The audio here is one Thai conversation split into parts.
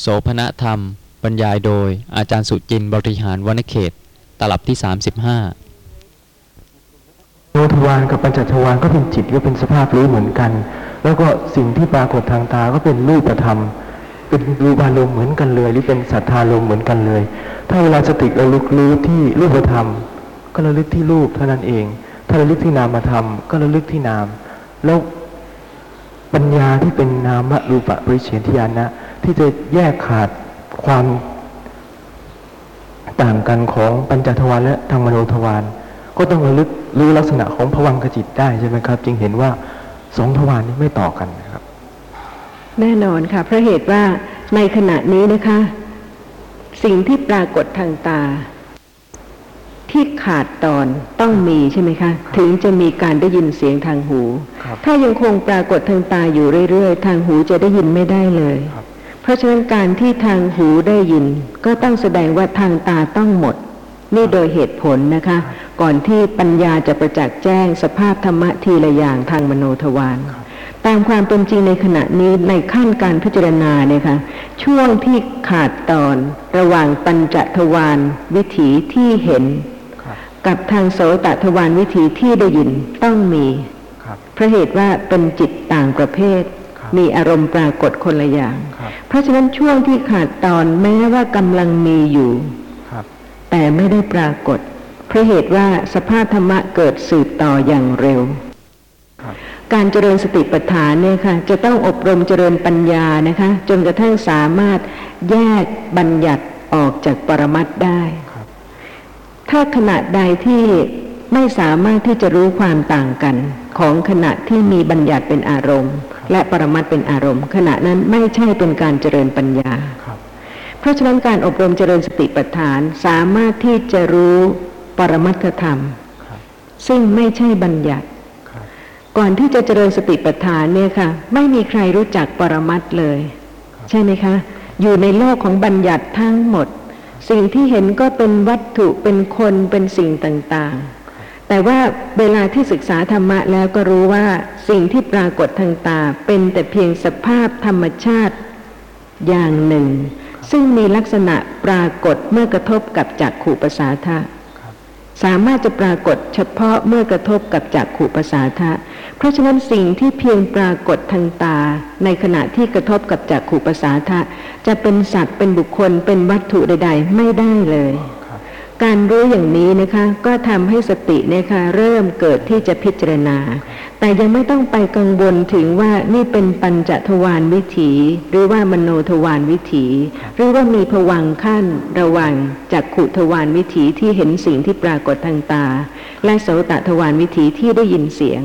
โสพณธรรม บรรยายโดยอาจารย์สุจินต์บริหารวนเขต ตลับที่ 35โนทวารกับปัญจทวารก็เป็นจิตก็เป็นสภาพรู้เหมือนกัน แล้วก็สิ่งที่ปรากฏทางตาก็เป็นรูปธรรม เป็นรูปารมณ์เหมือนกันเลย หรือเป็นสัทธารมณ์เหมือนกันเลย ถ้าเวลาสติระลึกรู้ที่รูปธรรม ก็ระลึกที่รูปเท่านั้นเอง ถ้าระลึกที่นามธรรม ก็ระลึกที่นาม แล้วปัญญาที่เป็นนามรูปะปริเฉทญานะ ที่จะแยกขาดความต่างกันของปัญจทวารและทางมโนทวารก็ต้องระลึกรู้ลักษณะของผวังขจิตได้ใช่ไหมครับ จึงเห็นว่าสองทวารนี้ไม่ต่อกันนะครับ แน่นอนค่ะเพราะเหตุว่าในขณะนี้นะคะ สิ่งที่ปรากฏทางตา ที่ขาดตอนต้องมีใช่ไหมคะ ถึงจะมีการได้ยินเสียงทางหูครับถ้ายังคงปรากฏทางตาอยู่เรื่อยๆ ทางหูจะได้ยินไม่ได้เลยครับ เพราะฉะนั้นการที่ทางหูได้ยิน ก็ต้องแสดงว่าทางตาต้องหมด นี่โดยเหตุผลนะคะ ก่อนที่ปัญญาจะประจักษ์แจ้งสภาพธรรมะทีละอย่างทางมโนทวารตามความเป็นจริงในขณะนี้ในขั้นการพิจารณาเนี่ยค่ะช่วงที่ขาดตอนระหว่างปัญจทวารวิถีที่เห็นครับกับทางโสตทวารวิถีที่ได้ยินต้องมีครับเพราะเหตุว่าเป็นจิตต่างประเภทครับ มีอารมณ์ปรากฏคนละอย่างครับเพราะฉะนั้นช่วงที่ขาดตอนแม้ว่ากำลังมีอยู่ครับแต่ไม่ได้ปรากฏ เพราะเหตุว่าสภาพธรรมะเกิดสืบต่ออย่างเร็วครับการเจริญสติปัฏฐานเนี่ยค่ะจะต้องอบรมเจริญปัญญานะคะ จนกระทั่งสามารถแยกบัญญัติออกจากปรมัตถ์ได้ครับถ้าขณะใดที่ไม่สามารถที่จะรู้ความต่างกัน ของขณะที่มีบัญญัติเป็นอารมณ์ และปรมัตถ์เป็นอารมณ์ ขณะนั้นไม่ใช่เป็นการเจริญปัญญาครับเพราะฉะนั้นการอบรมเจริญสติปัฏฐานสามารถที่จะรู้ปรมัตถธรรมครับซึ่งไม่ใช่บัญญัติครับก่อนที่จะเจริญสติปัฏฐานเนี่ยค่ะ ไม่มีใครรู้จักปรมัตถ์เลย ใช่ไหมคะ อยู่ในโลกของบัญญัติทั้งหมด สิ่งที่เห็นก็เป็นวัตถุเป็นคนเป็นสิ่งต่างๆ แต่ว่าเวลาที่ศึกษาธรรมะแล้วก็รู้ว่าสิ่งที่ปรากฏทางตาเป็นแต่เพียงสภาพธรรมชาติอย่างหนึ่ง ซึ่งมีลักษณะปรากฏเมื่อกระทบกับจักขู่ประสาทะครับสามารถจะปรากฏเฉพาะเมื่อกระทบกับจักขุประสาทะ เพราะฉะนั้นสิ่งที่เพียงปรากฏทางตา ในขณะที่กระทบกับจักขุประสาทะ จะเป็นสัตว์เป็นบุคคลเป็นวัตถุใด ๆ ไม่ได้เลยครับ การรู้อย่างนี้นะคะก็ทำให้สตินี่ยค่ะเริ่มเกิดที่จะพิจารณา แต่ยังไม่ต้องไปกังวลถึงว่านี่เป็นปัญจทวารวิถี หรือว่ามโนทวารวิถี หรือว่ามีผวังขั้นระหว่างจักขุทวารวิถีที่เห็นสิ่งที่ปรากฏทางตา และโสตทวารวิถีที่ได้ยินเสียง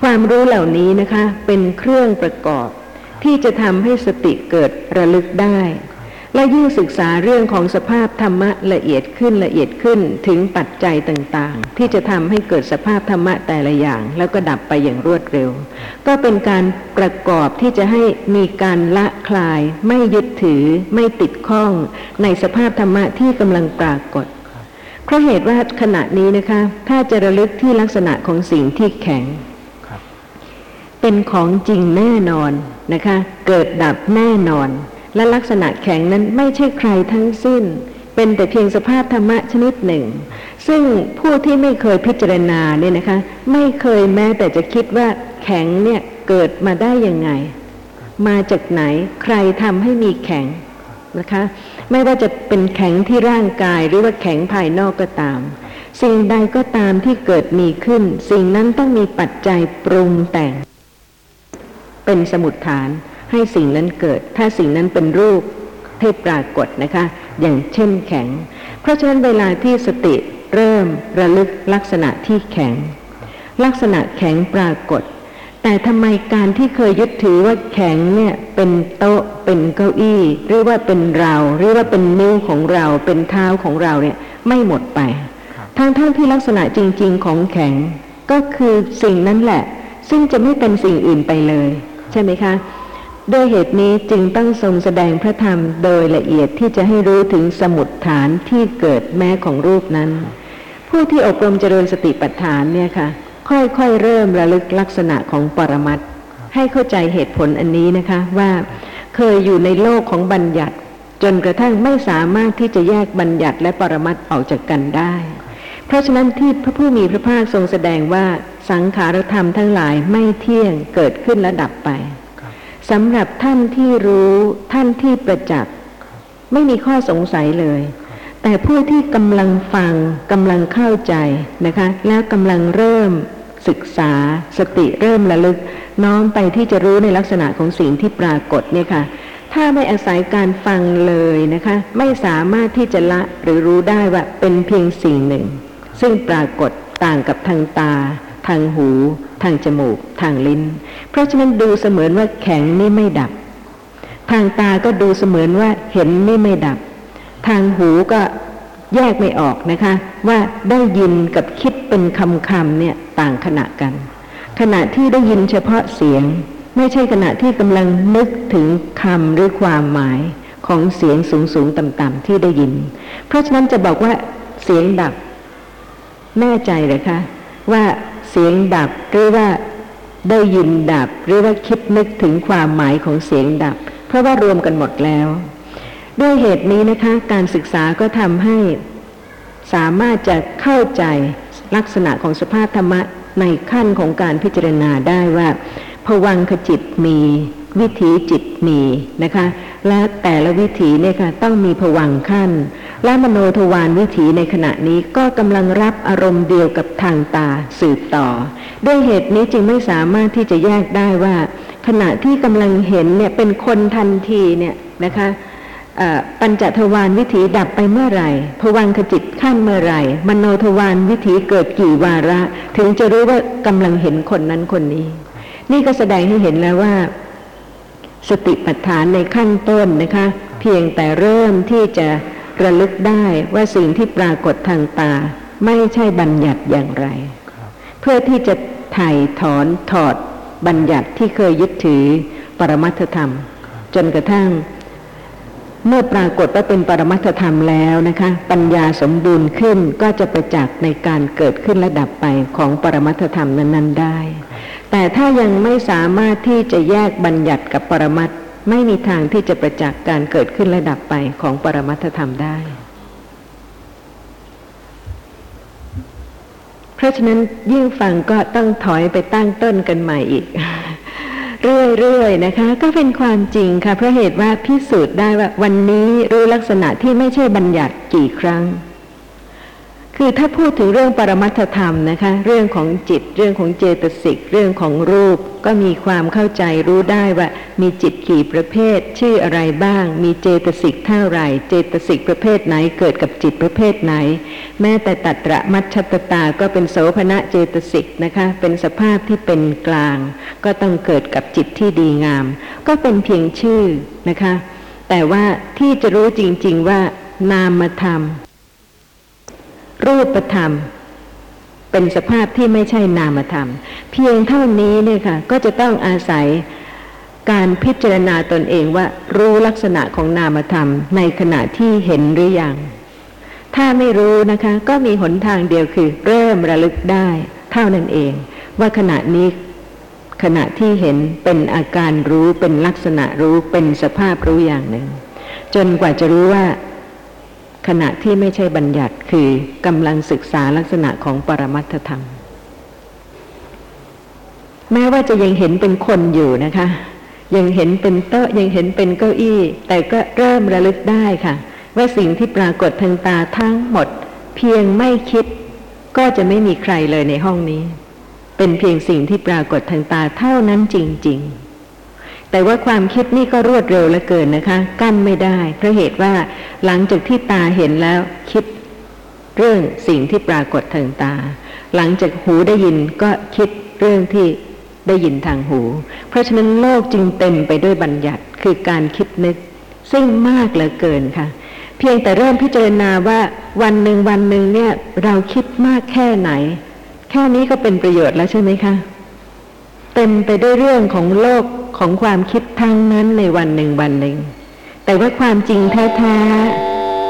ความรู้เหล่านี้นะคะเป็นเครื่องประกอบ ที่จะทำให้สติเกิดระลึกได้ และยิ่งศึกษาเรื่องของสภาพธรรมะละเอียดขึ้นละเอียดขึ้นถึงปัจจัยต่างๆ ที่จะทำให้เกิดสภาพธรรมะแต่ละอย่าง แล้วก็ดับไปอย่างรวดเร็ว ก็เป็นการประกอบที่จะให้มีการละคลาย ไม่ยึดถือ ไม่ติดข้อง ในสภาพธรรมะที่กำลังปรากฏเพราะเหตุว่าขณะนี้นะคะ ถ้าจะระลึกที่ลักษณะของสิ่งที่แข็งครับเป็นของจริงแน่นอนนะคะ เกิดดับแน่นอน และลักษณะแข็งนั้นไม่ใช่ใครทั้งสิ้น เป็นแต่เพียงสภาพธรรมะชนิดหนึ่ง ซึ่งผู้ที่ไม่เคยพิจารณาเนี่ยนะคะ ไม่เคยแม้แต่จะคิดว่าแข็งเนี่ยเกิดมาได้ยังไง มาจากไหนใครทำให้มีแข็งนะคะ ไม่ว่าจะเป็นแข็งที่ร่างกายหรือว่าแข็งภายนอกก็ตาม สิ่งใดก็ตามที่เกิดมีขึ้น สิ่งนั้นต้องมีปัจจัยปรุงแต่ง เป็นสมุดฐาน ให้สิ่งนั้นเกิด ถ้าสิ่งนั้นเป็นรูปให้ปรากฏนะคะ อย่างเช่นแข็ง เพราะฉะนั้นเวลาที่สติเริ่มระลึกลักษณะที่แข็ง ลักษณะแข็งปรากฏ แต่ทำไมการที่เคยยึดถือว่าแข็งเนี่ยเป็นโต๊ะเป็นเก้าอี้ หรือว่าเป็นเรา หรือว่าเป็นนิ้วของเรา เป็นเท้าของเราเนี่ยไม่หมดไปครับทั้งทั้งที่ลักษณะจริง ๆ ของแข็งก็คือสิ่งนั้นแหละ ซึ่งจะไม่เป็นสิ่งอื่นไปเลย ใช่ไหมคะ ด้วยเหตุนี้จึงต้องทรงแสดงพระธรรมโดยละเอียดที่จะให้รู้ถึงสมุดฐานที่เกิดแม้ของรูปนั้น ผู้ที่อบรมเจริญสติปัฏฐานเนี่ยค่ะ ค่อยๆเริ่มระลึกลักษณะของปรมัตถ์ให้เข้าใจเหตุผลอันนี้นะคะว่าเคยอยู่ในโลกของบัญญัติ จนกระทั่งไม่สามารถที่จะแยกบัญญัติและปรมัตถ์ออกจากกันได้ เพราะฉะนั้นที่พระผู้มีพระภาคทรงแสดงว่าสังขารธรรมทั้งหลายไม่เที่ยงเกิดขึ้นและดับไป สำหรับท่านที่รู้ท่านที่ประจักษ์ไม่มีข้อสงสัยเลย แต่ผู้ที่กำลังฟังกำลังเข้าใจนะคะ แล้วกำลังเริ่มศึกษาสติเริ่มระลึก น้อมไปที่จะรู้ในลักษณะของสิ่งที่ปรากฏเนี่ยค่ะ ถ้าไม่อาศัยการฟังเลยนะคะ ไม่สามารถที่จะละหรือรู้ได้ว่าเป็นเพียงสิ่งหนึ่ง ซึ่งปรากฏต่างกับทางตา ทางหู ทางจมูก ทางลิ้น เพราะฉะนั้นดูเสมือนว่าแข็งนี่ไม่ดับ ทางตาก็ดูเสมือนว่าเห็นนี่ไม่ดับ ทางหูก็แยกไม่ออกนะคะ ว่าได้ยินกับคิดเป็นคำคำเนี่ยต่างขณะกัน ขณะที่ได้ยินเฉพาะเสียง ไม่ใช่ขณะที่กำลังนึกถึงคำหรือความหมายของเสียงสูงสูงต่ำๆที่ได้ยิน เพราะฉะนั้นจะบอกว่าเสียงดับ แน่ใจเลยคะว่า สียงดับหรือว่าได้ยินดับ หรือว่าคิดนึกถึงความหมายของเสียงดับ เพราะว่ารวมกันหมดแล้ว ด้วยเหตุนี้นะคะ การศึกษาก็ทำให้สามารถจะเข้าใจลักษณะของสภาพธรรมะในขั้นของการพิจารณาได้ว่าผวังขจิตมี วิถีจิตมีนะคะ และแต่ละวิถีเนี่ยค่ะต้องมีผวังขั้น และมโนทวารวิถีในขณะนี้ก็กำลังรับอารมณ์เดียวกับทางตาสืบต่อ ด้วยเหตุนี้จึงไม่สามารถที่จะแยกได้ว่า ขณะที่กำลังเห็นเนี่ยเป็นคนทันทีเนี่ยนะคะปัญจทวารวิถีดับไปเมื่อไหร่ผวังขจิตขั้นเมื่อไหร่ มโนทวารวิถีเกิดกี่วาระ ถึงจะรู้ว่ากำลังเห็นคนนั้นคนนี้ นี่ก็แสดงให้เห็นแล้วว่า สติปัฏฐานในขั้นต้นนะคะ เพียงแต่เริ่มที่จะระลึกได้ว่าสิ่งที่ปรากฏทางตา ไม่ใช่บัญญัติอย่างไรครับเพื่อที่จะถ่ายถอนถอดบัญญัติที่เคยยึดถือปรมัตถธรรม จนกระทั่ง เมื่อปรากฏว่าเป็นปรมัตถธรรมแล้วนะคะ ปัญญาสมบูรณ์ขึ้นก็จะประจักษ์ในการเกิดขึ้นและดับไปของปรมัตถธรรมนั้น ๆ ได้ แต่ถ้ายังไม่สามารถที่จะแยกบัญญัติกับปรมัตถ์ไม่มีทางที่จะประจักษ์การเกิดขึ้นและดับไปของปรมัตถธรรมได้ เพราะฉะนั้นยิ่งฟังก็ต้องถอยไปตั้งต้นกันใหม่อีก เรื่อยๆนะคะ ก็เป็นความจริงค่ะเพราะเหตุว่าพิสูจน์ได้ว่าวันนี้รู้ลักษณะที่ไม่ใช่บัญญัติกี่ครั้ง คือถ้าพูดถึงเรื่องปรมัตธรรมนะคะ เรื่องของจิต เรื่องของเจตสิก เรื่องของรูป ก็มีความเข้าใจรู้ได้ว่ามีจิตกี่ประเภท ชื่ออะไรบ้าง มีเจตสิกเท่าไหร่ เจตสิกประเภทไหนเกิดกับจิตประเภทไหน แม้แต่ตัตระมัชชตตาก็เป็นโสภณะเจตสิกนะคะ เป็นสภาพที่เป็นกลาง ก็ต้องเกิดกับจิตที่ดีงาม ก็เป็นเพียงชื่อนะคะ แต่ว่าที่จะรู้จริง ๆว่านามธรรม รูปธรรม เป็นสภาพที่ไม่ใช่นามธรรม เพียงเท่านี้เนี่ยค่ะ ก็จะต้องอาศัยการพิจารณาตนเองว่ารู้ลักษณะของนามธรรม ในขณะที่เห็นหรือยัง ถ้าไม่รู้นะคะ ก็มีหนทางเดียวคือ เริ่มระลึกได้ เท่านั้นเอง ว่าขณะนี้ขณะที่เห็นเป็นอาการรู้เป็นลักษณะรู้เป็นสภาพรู้อย่างหนึ่ง จนกว่าจะรู้ว่า ขณะที่ไม่ใช่บัญญัติคือกำลังศึกษาลักษณะของปรมัตถธรรม แม้ว่าจะยังเห็นเป็นคนอยู่นะคะ ยังเห็นเป็นโต๊ะยังเห็นเป็นเก้าอี้ แต่ก็เริ่มระลึกได้ค่ะ ว่าสิ่งที่ปรากฏทางตาทั้งหมด เพียงไม่คิด ก็จะไม่มีใครเลยในห้องนี้ เป็นเพียงสิ่งที่ปรากฏทางตาเท่านั้นจริง ๆ แต่ว่าความคิดนี่ก็รวดเร็วเหลือเกินนะคะ กั้นไม่ได้เพราะเหตุว่าหลังจากที่ตาเห็นแล้วคิดเรื่องสิ่งที่ปรากฏทางตา หลังจากหูได้ยินก็คิดเรื่องที่ได้ยินทางหู เพราะฉะนั้นโลกจึงเต็มไปด้วยบัญญัติคือการคิดนึก ซึ่งมากเหลือเกินค่ะ เพียงแต่เริ่มพิจารณาว่าวันหนึ่งวันหนึ่งเนี่ยเราคิดมากแค่ไหน แค่นี้ก็เป็นประโยชน์แล้วใช่ไหมคะ เต็มไปด้วยเรื่องของโลกของความคิดทั้งนั้นในวันหนึ่งวันหนึ่ง แต่ว่าความจริงแท้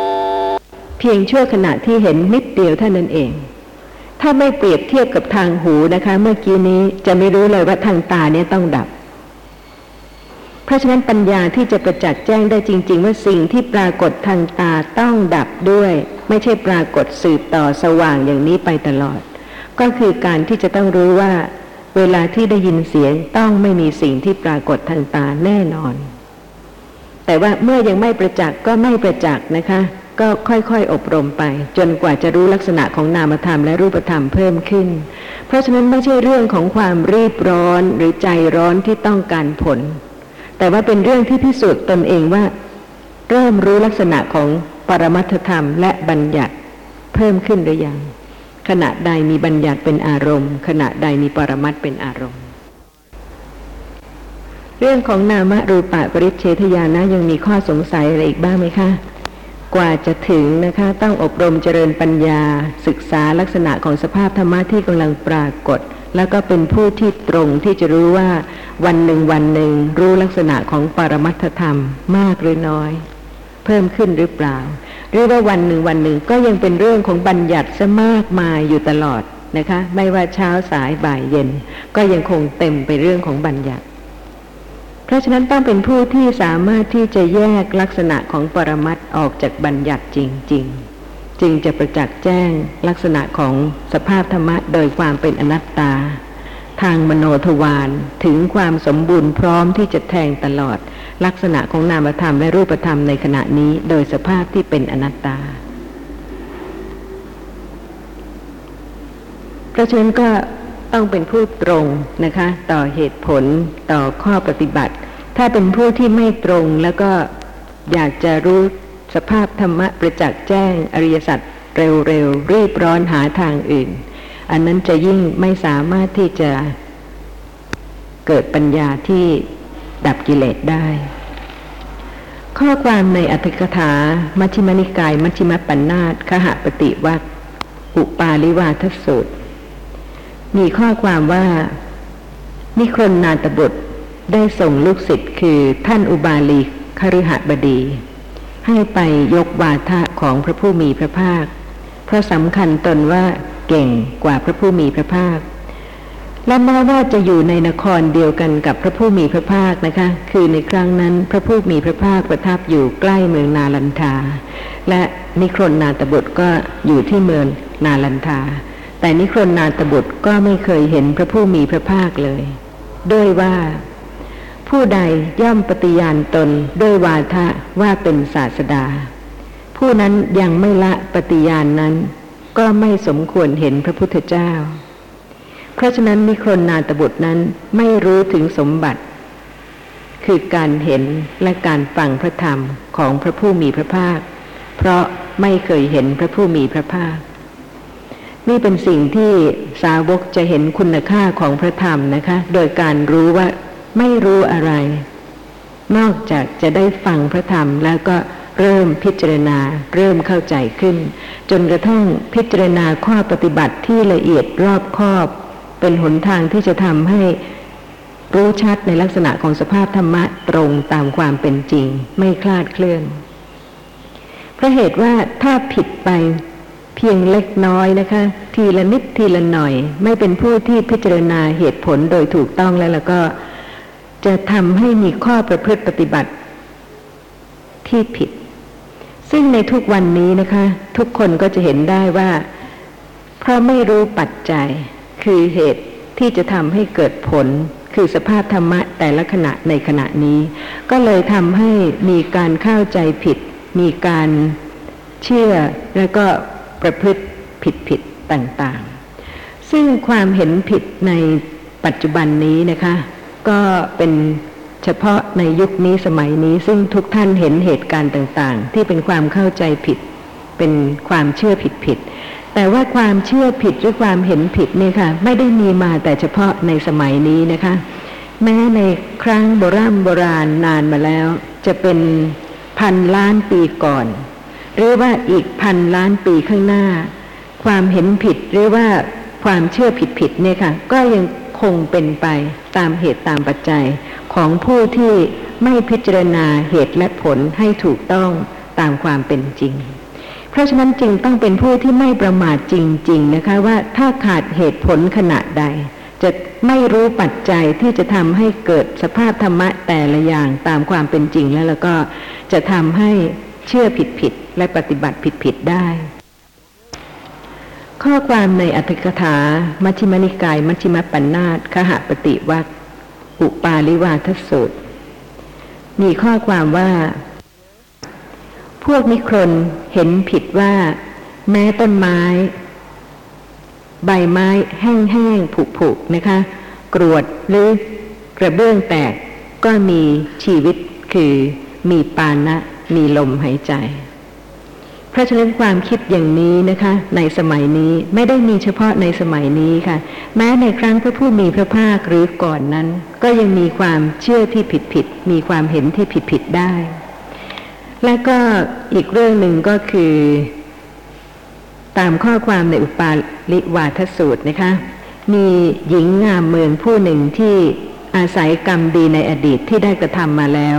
ๆเพียงชั่วขณะที่เห็นนิดเดียวเท่านั้นเอง ถ้าไม่เปรียบเทียบกับทางหูนะคะ เมื่อกี้นี้จะไม่รู้เลยว่าทางตาเนี่ยต้องดับ เพราะฉะนั้นปัญญาที่จะประจักษ์แจ้งได้จริง ๆ ว่าสิ่งที่ปรากฏทางตาต้องดับด้วย ไม่ใช่ปรากฏสืบต่อสว่างอย่างนี้ไปตลอด ก็คือการที่จะต้องรู้ว่า เวลาที่ได้ยินเสียงต้องไม่มีสิ่งที่ปรากฏทางตาแน่นอน แต่ว่าเมื่อยังไม่ประจักษ์ก็ไม่ประจักษ์นะคะ ก็ค่อยๆอบรมไป จนกว่าจะรู้ลักษณะของนามธรรมและรูปธรรมเพิ่มขึ้น เพราะฉะนั้นไม่ใช่เรื่องของความรีบร้อนหรือใจร้อนที่ต้องการผล แต่ว่าเป็นเรื่องที่พิสูจน์ตนเองว่า เริ่มรู้ลักษณะของปรมัตธรรมและบัญญัติเพิ่มขึ้นหรือยัง ขณะใดมีบัญญัติเป็นอารมณ์ ขณะใดมีปรมัตถ์เป็นอารมณ์ เรื่องของนามรูปะปริเฉทญานะยังมีข้อสงสัยอะไรอีกบ้างไหมคะ กว่าจะถึงนะคะต้องอบรมเจริญปัญญา ศึกษาลักษณะของสภาพธรรมะที่กำลังปรากฏ แล้วก็เป็นผู้ที่ตรงที่จะรู้ว่าวันหนึ่งวันหนึ่งรู้ลักษณะของปรมัตธรรมมากหรือน้อย เพิ่มขึ้นหรือเปล่า หรือว่าวันหนึ่งวันหนึ่งก็ยังเป็นเรื่องของบัญญัติซะมากมายอยู่ตลอดนะคะ ไม่ว่าเช้าสายบ่ายเย็น ก็ยังคงเต็มไปเรื่องของบัญญัติ เพราะฉะนั้นต้องเป็นผู้ที่สามารถที่จะแยกลักษณะของปรมัตถ์ออกจากบัญญัติจริง ๆ จึงจะประจักษ์แจ้งลักษณะของสภาพธรรมะโดยความเป็นอนัตตา ทางมโนทวารถึงความสมบูรณ์พร้อมที่จะแทงตลอด ลักษณะของนามธรรมและรูปธรรมในขณะนี้โดยสภาพที่เป็นอนัตตา เพราะฉะนั้นก็ต้องเป็นผู้ตรงนะคะ ต่อเหตุผลต่อข้อปฏิบัติ ถ้าเป็นผู้ที่ไม่ตรงแล้วก็อยากจะรู้สภาพธรรมะประจักษ์แจ้งอริยสัจเร็วๆรีบร้อนหาทางอื่น อันนั้นจะยิ่งไม่สามารถที่จะเกิดปัญญาที่ ดับกิเลสได้ ข้อความในอัตถกถา มัชฌิมนิกาย มัชฌิมปัญนาตคหปฏิวัตอุปาลิวาทสูตร มีข้อความว่า นิครนนาตบุตรได้ส่งลูกศิษย์คือท่านอุบาลีคฤหบดี ให้ไปยกวาทะของพระผู้มีพระภาค เพราะสำคัญตนว่าเก่งกว่าพระผู้มีพระภาค และแม้ว่าจะอยู่ในนครเดียวกันกับพระผู้มีพระภาคนะคะ คือในครั้งนั้นพระผู้มีพระภาคประทับอยู่ใกล้เมืองนาลันทา และนิครนนาตบุตรก็อยู่ที่เมืองนาลันทา แต่นิครนนาตบุตรก็ไม่เคยเห็นพระผู้มีพระภาคเลย ด้วยว่า ผู้ใดย่อมปฏิญาณตนด้วยวาทะว่าเป็นศาสดา ผู้นั้นยังไม่ละปฏิญาณนนั้น ก็ไม่สมควรเห็นพระพุทธเจ้า เพราะฉะนั้นนิครนนาตบุตรนั้นไม่รู้ถึงสมบัติ คือการเห็นและการฟังพระธรรมของพระผู้มีพระภาค เพราะไม่เคยเห็นพระผู้มีพระภาค นี่เป็นสิ่งที่สาวกจะเห็นคุณค่าของพระธรรมนะคะ โดยการรู้ว่าไม่รู้อะไร นอกจากจะได้ฟังพระธรรมแล้วก็เริ่มพิจารณาเริ่มเข้าใจขึ้น จนกระทั่งพิจารณาข้อปฏิบัติที่ละเอียดรอบคอบ เป็นหนทางที่จะทำให้รู้ชัดในลักษณะของสภาพธรรมะตรงตามความเป็นจริง ไม่คลาดเคลื่อน เพราะเหตุว่าถ้าผิดไปเพียงเล็กน้อยนะคะ ทีละนิดทีละหน่อย ไม่เป็นผู้ที่พิจารณาเหตุผลโดยถูกต้องแล้วแล้วก็ จะทำให้มีข้อประพฤติปฏิบัติที่ผิด ซึ่งในทุกวันนี้นะคะ ทุกคนก็จะเห็นได้ว่า เพราะไม่รู้ปัจจัย คือเหตุที่จะทำให้เกิดผล คือสภาพธรรมะแต่ละขณะในขณะนี้ ก็เลยทำให้มีการเข้าใจผิด มีการเชื่อแล้วก็ประพฤติผิดผิดๆต่างๆ ซึ่งความเห็นผิดในปัจจุบันนี้นะคะ ก็เป็นเฉพาะในยุคนี้สมัยนี้ซึ่งทุกท่านเห็นเหตุการณ์ต่างๆ ที่เป็นความเข้าใจผิด เป็นความเชื่อผิดผิดๆ แต่ว่าความเชื่อผิดหรือความเห็นผิดเนี่ยค่ะ ไม่ได้มีมาแต่เฉพาะในสมัยนี้นะคะ แม้ในครั้งโบราณโบราณนานมาแล้ว จะเป็นพันล้านปีก่อน หรือว่าอีกพันล้านปีข้างหน้า ความเห็นผิดหรือว่าความเชื่อผิดผิดเนี่ยค่ะ ก็ยังคงเป็นไปตามเหตุตามปัจจัยของผู้ที่ไม่พิจารณาเหตุและผลให้ถูกต้องตามความเป็นจริง เพราะฉะนั้นจึงต้องเป็นผู้ที่ไม่ประมาทจริง ๆ นะคะว่าถ้าขาดเหตุผลขณะใด จะไม่รู้ปัจจัยที่จะทำให้เกิดสภาพธรรมะแต่ละอย่างตามความเป็นจริงแล้วแล้วก็จะทำให้เชื่อผิดผิดๆและปฏิบัติผิดผิดๆได้ ข้อความในอัตถกถา มัชฌิมนิกาย มัชฌิมปัญนาตขหปฏิวัตอุปาลิวาทสูตร มีข้อความว่า พวกนิครนเห็นผิดว่า แม้ต้นไม้ ใบไม้แห้งๆผุๆนะคะ กรวดหรือกระเบื้องแตกก็มีชีวิตคือมีปานะ มีลมหายใจ เพราะฉะนั้นความคิดอย่างนี้นะคะ ในสมัยนี้ไม่ได้มีเฉพาะในสมัยนี้ค่ะ แม้ในครั้งพระผู้มีพระภาคหรือก่อนนั้น ก็ยังมีความเชื่อที่ผิดผิดๆมีความเห็นที่ผิดผิดๆได้ และก็อีกเรื่องหนึ่งก็คือ ตามข้อความในอุปาลิวาทสูตรนะคะ มีหญิงงามเมืองผู้หนึ่งที่อาศัยกรรมดีในอดีตที่ได้กระทำมาแล้ว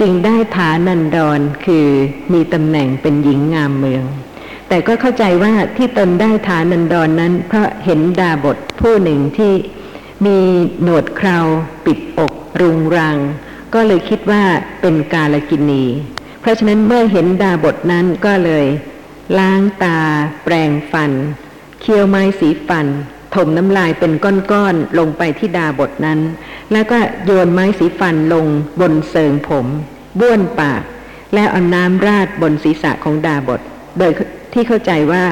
จึงได้ฐานันดรคือมีตำแหน่งเป็นหญิงงามเมือง แต่ก็เข้าใจว่าที่ตนได้ฐานันดรนนั้นเพราะเห็นดาบทผู้หนึ่งที่มีหนวดเคราปิดอกรุงรัง ก็เลยคิดว่าเป็นกาลกินี เพราะฉะนั้นเมื่อเห็นดาบทนั้นก็เลย ล้างตา แปรงฟัน เคี้ยวไม้สีฟัน ถมน้ำลายเป็นก้อนๆลงไปที่ดาบทนั้น แล้วก็โยนไม้สีฟันลงบนเสิงผม บ้วนปาก แล้วเอาน้ำราดบนศีรษะของดาบท โดยที่เข้าใจว่า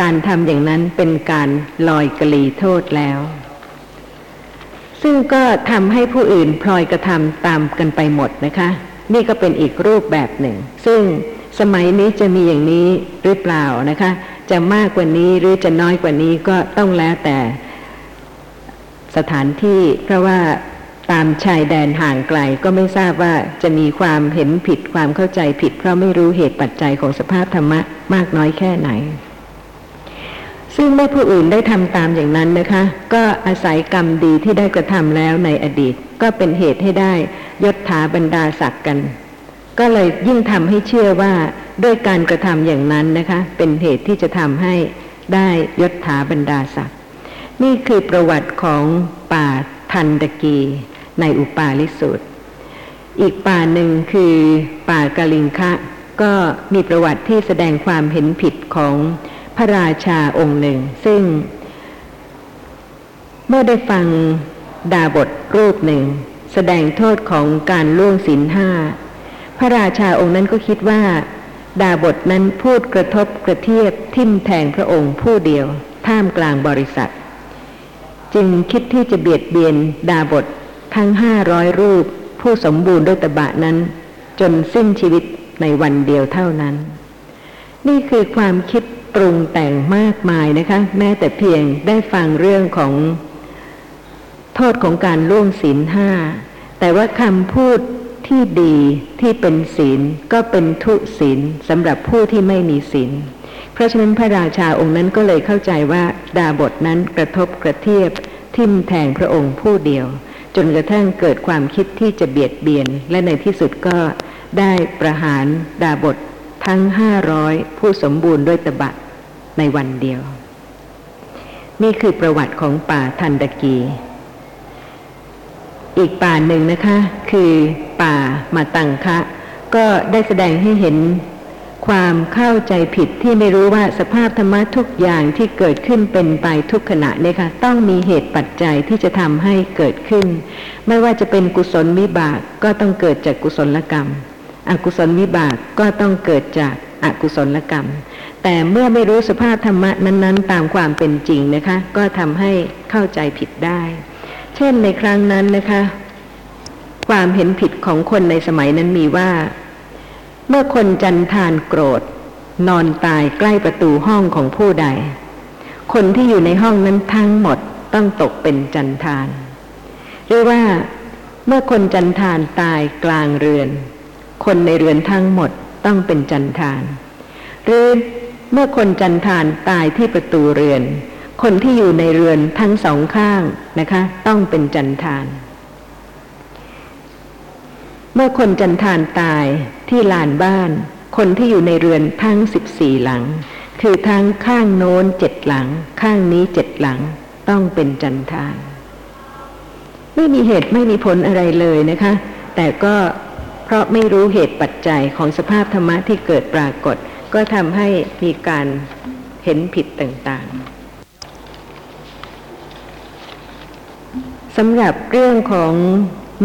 การทำอย่างนั้นเป็นการลอยกลีโทษแล้ว ซึ่งก็ทำให้ผู้อื่นพลอยกระทำตามกันไปหมดนะคะ นี่ก็เป็นอีกรูปแบบหนึ่ง ซึ่งสมัยนี้จะมีอย่างนี้หรือเปล่านะคะ จะมากกว่านี้หรือจะน้อยกว่านี้ก็ต้องแล้วแต่สถานที่เพราะว่าตามชายแดนห่างไกลก็ไม่ทราบว่าจะมีความเห็นผิดความเข้าใจผิด เพราะไม่รู้เหตุปัจจัยของสภาพธรรมะมากน้อยแค่ไหน ซึ่งเมื่อผู้อื่นได้ทำตามอย่างนั้นนะคะ ก็อาศัยกรรมดีที่ได้กระทำแล้วในอดีต ก็เป็นเหตุให้ได้ ยศถาบรรดาศักดิ์กัน ก็เลยยิ่งทำให้เชื่อว่าด้วยการกระทำอย่างนั้นนะคะ เป็นเหตุที่จะทำให้ได้ยศถาบรรดาศักดิ์นี่คือประวัติของป่าทันตกีในอุปาลิสูตรอีกป่าหนึ่งคือป่ากาลิงคะ ก็มีประวัติที่แสดงความเห็นผิดของพระราชาองค์หนึ่ง ซึ่ง เมื่อได้ฟังดาบทรูปหนึ่ง แสดงโทษของการล่วงศีลห้า พระราชาองค์นั้นก็คิดว่า ดาบทนั้นพูดกระทบกระเทียบทิ่มแทงพระองค์ผู้เดียว ท่ามกลางบริษัท จึงคิดที่จะเบียดเบียนดาบททั้งห้าร้อยรูป ผู้สมบูรณ์ด้วยตบะนั้น จนสิ้นชีวิตในวันเดียวเท่านั้น นี่คือความคิดปรุงแต่งมากมายนะคะ แม้แต่เพียงได้ฟังเรื่องของ โทษของการล่วงศีลห้าแต่ว่าคำพูดที่ดีที่เป็นศีลก็เป็นทุศีลสำหรับผู้ที่ไม่มีศีลเพราะฉะนั้นพระราชาองค์นั้นก็เลยเข้าใจว่าดาบทนั้นกระทบกระเทียบ ทิมแทงพระองค์ผู้เดียว จนกระทั่งเกิดความคิดที่จะเบียดเบียน และในที่สุดก็ได้ประหารดาบททั้งห้าร้อยผู้สมบูรณ์ด้วยตบะในวันเดียว นี่คือประวัติของป่าทันตกี อีกป่าหนึ่งนะคะ คือป่ามาตังคะ ก็ได้แสดงให้เห็นความเข้าใจผิดที่ไม่รู้ว่าสภาพธรรมะทุกอย่างที่เกิดขึ้นเป็นไปทุกขณะเนี่ยค่ะต้องมีเหตุปัจจัยที่จะทำให้เกิดขึ้น ไม่ว่าจะเป็นกุศลวิบากก็ต้องเกิดจากกุศลกรรม อกุศลวิบากก็ต้องเกิดจากอกุศลกรรม แต่เมื่อไม่รู้สภาพธรรมะนั้น ๆ ตามความเป็นจริงนะคะ ก็ทำให้เข้าใจผิดได้ เช่นในครั้งนั้นนะคะ ความเห็นผิดของคนในสมัยนั้นมีว่า เมื่อคนจันทานโกรธ นอนตายใกล้ประตูห้องของผู้ใด คนที่อยู่ในห้องนั้นทั้งหมดต้องตกเป็นจันทานหรือว่า เมื่อคนจันทานตายกลางเรือน คนในเรือนทั้งหมดต้องเป็นจันทาน หรือเมื่อคนจันทานตายที่ประตูเรือน คนที่อยู่ในเรือนทั้งสองข้างนะคะ ต้องเป็นจันทาน เมื่อคนจันทานตายที่ลานบ้าน คนที่อยู่ในเรือนทั้งสิบสี่หลัง คือทั้งข้างโน้นเจ็ดหลัง ข้างนี้เจ็ดหลัง ต้องเป็นจันทาน ไม่มีเหตุไม่มีผลอะไรเลยนะคะ แต่ก็เพราะไม่รู้เหตุปัจจัยของสภาพธรรมะที่เกิดปรากฏ ก็ทำให้มีการเห็นผิดต่างๆ สำหรับเรื่องของ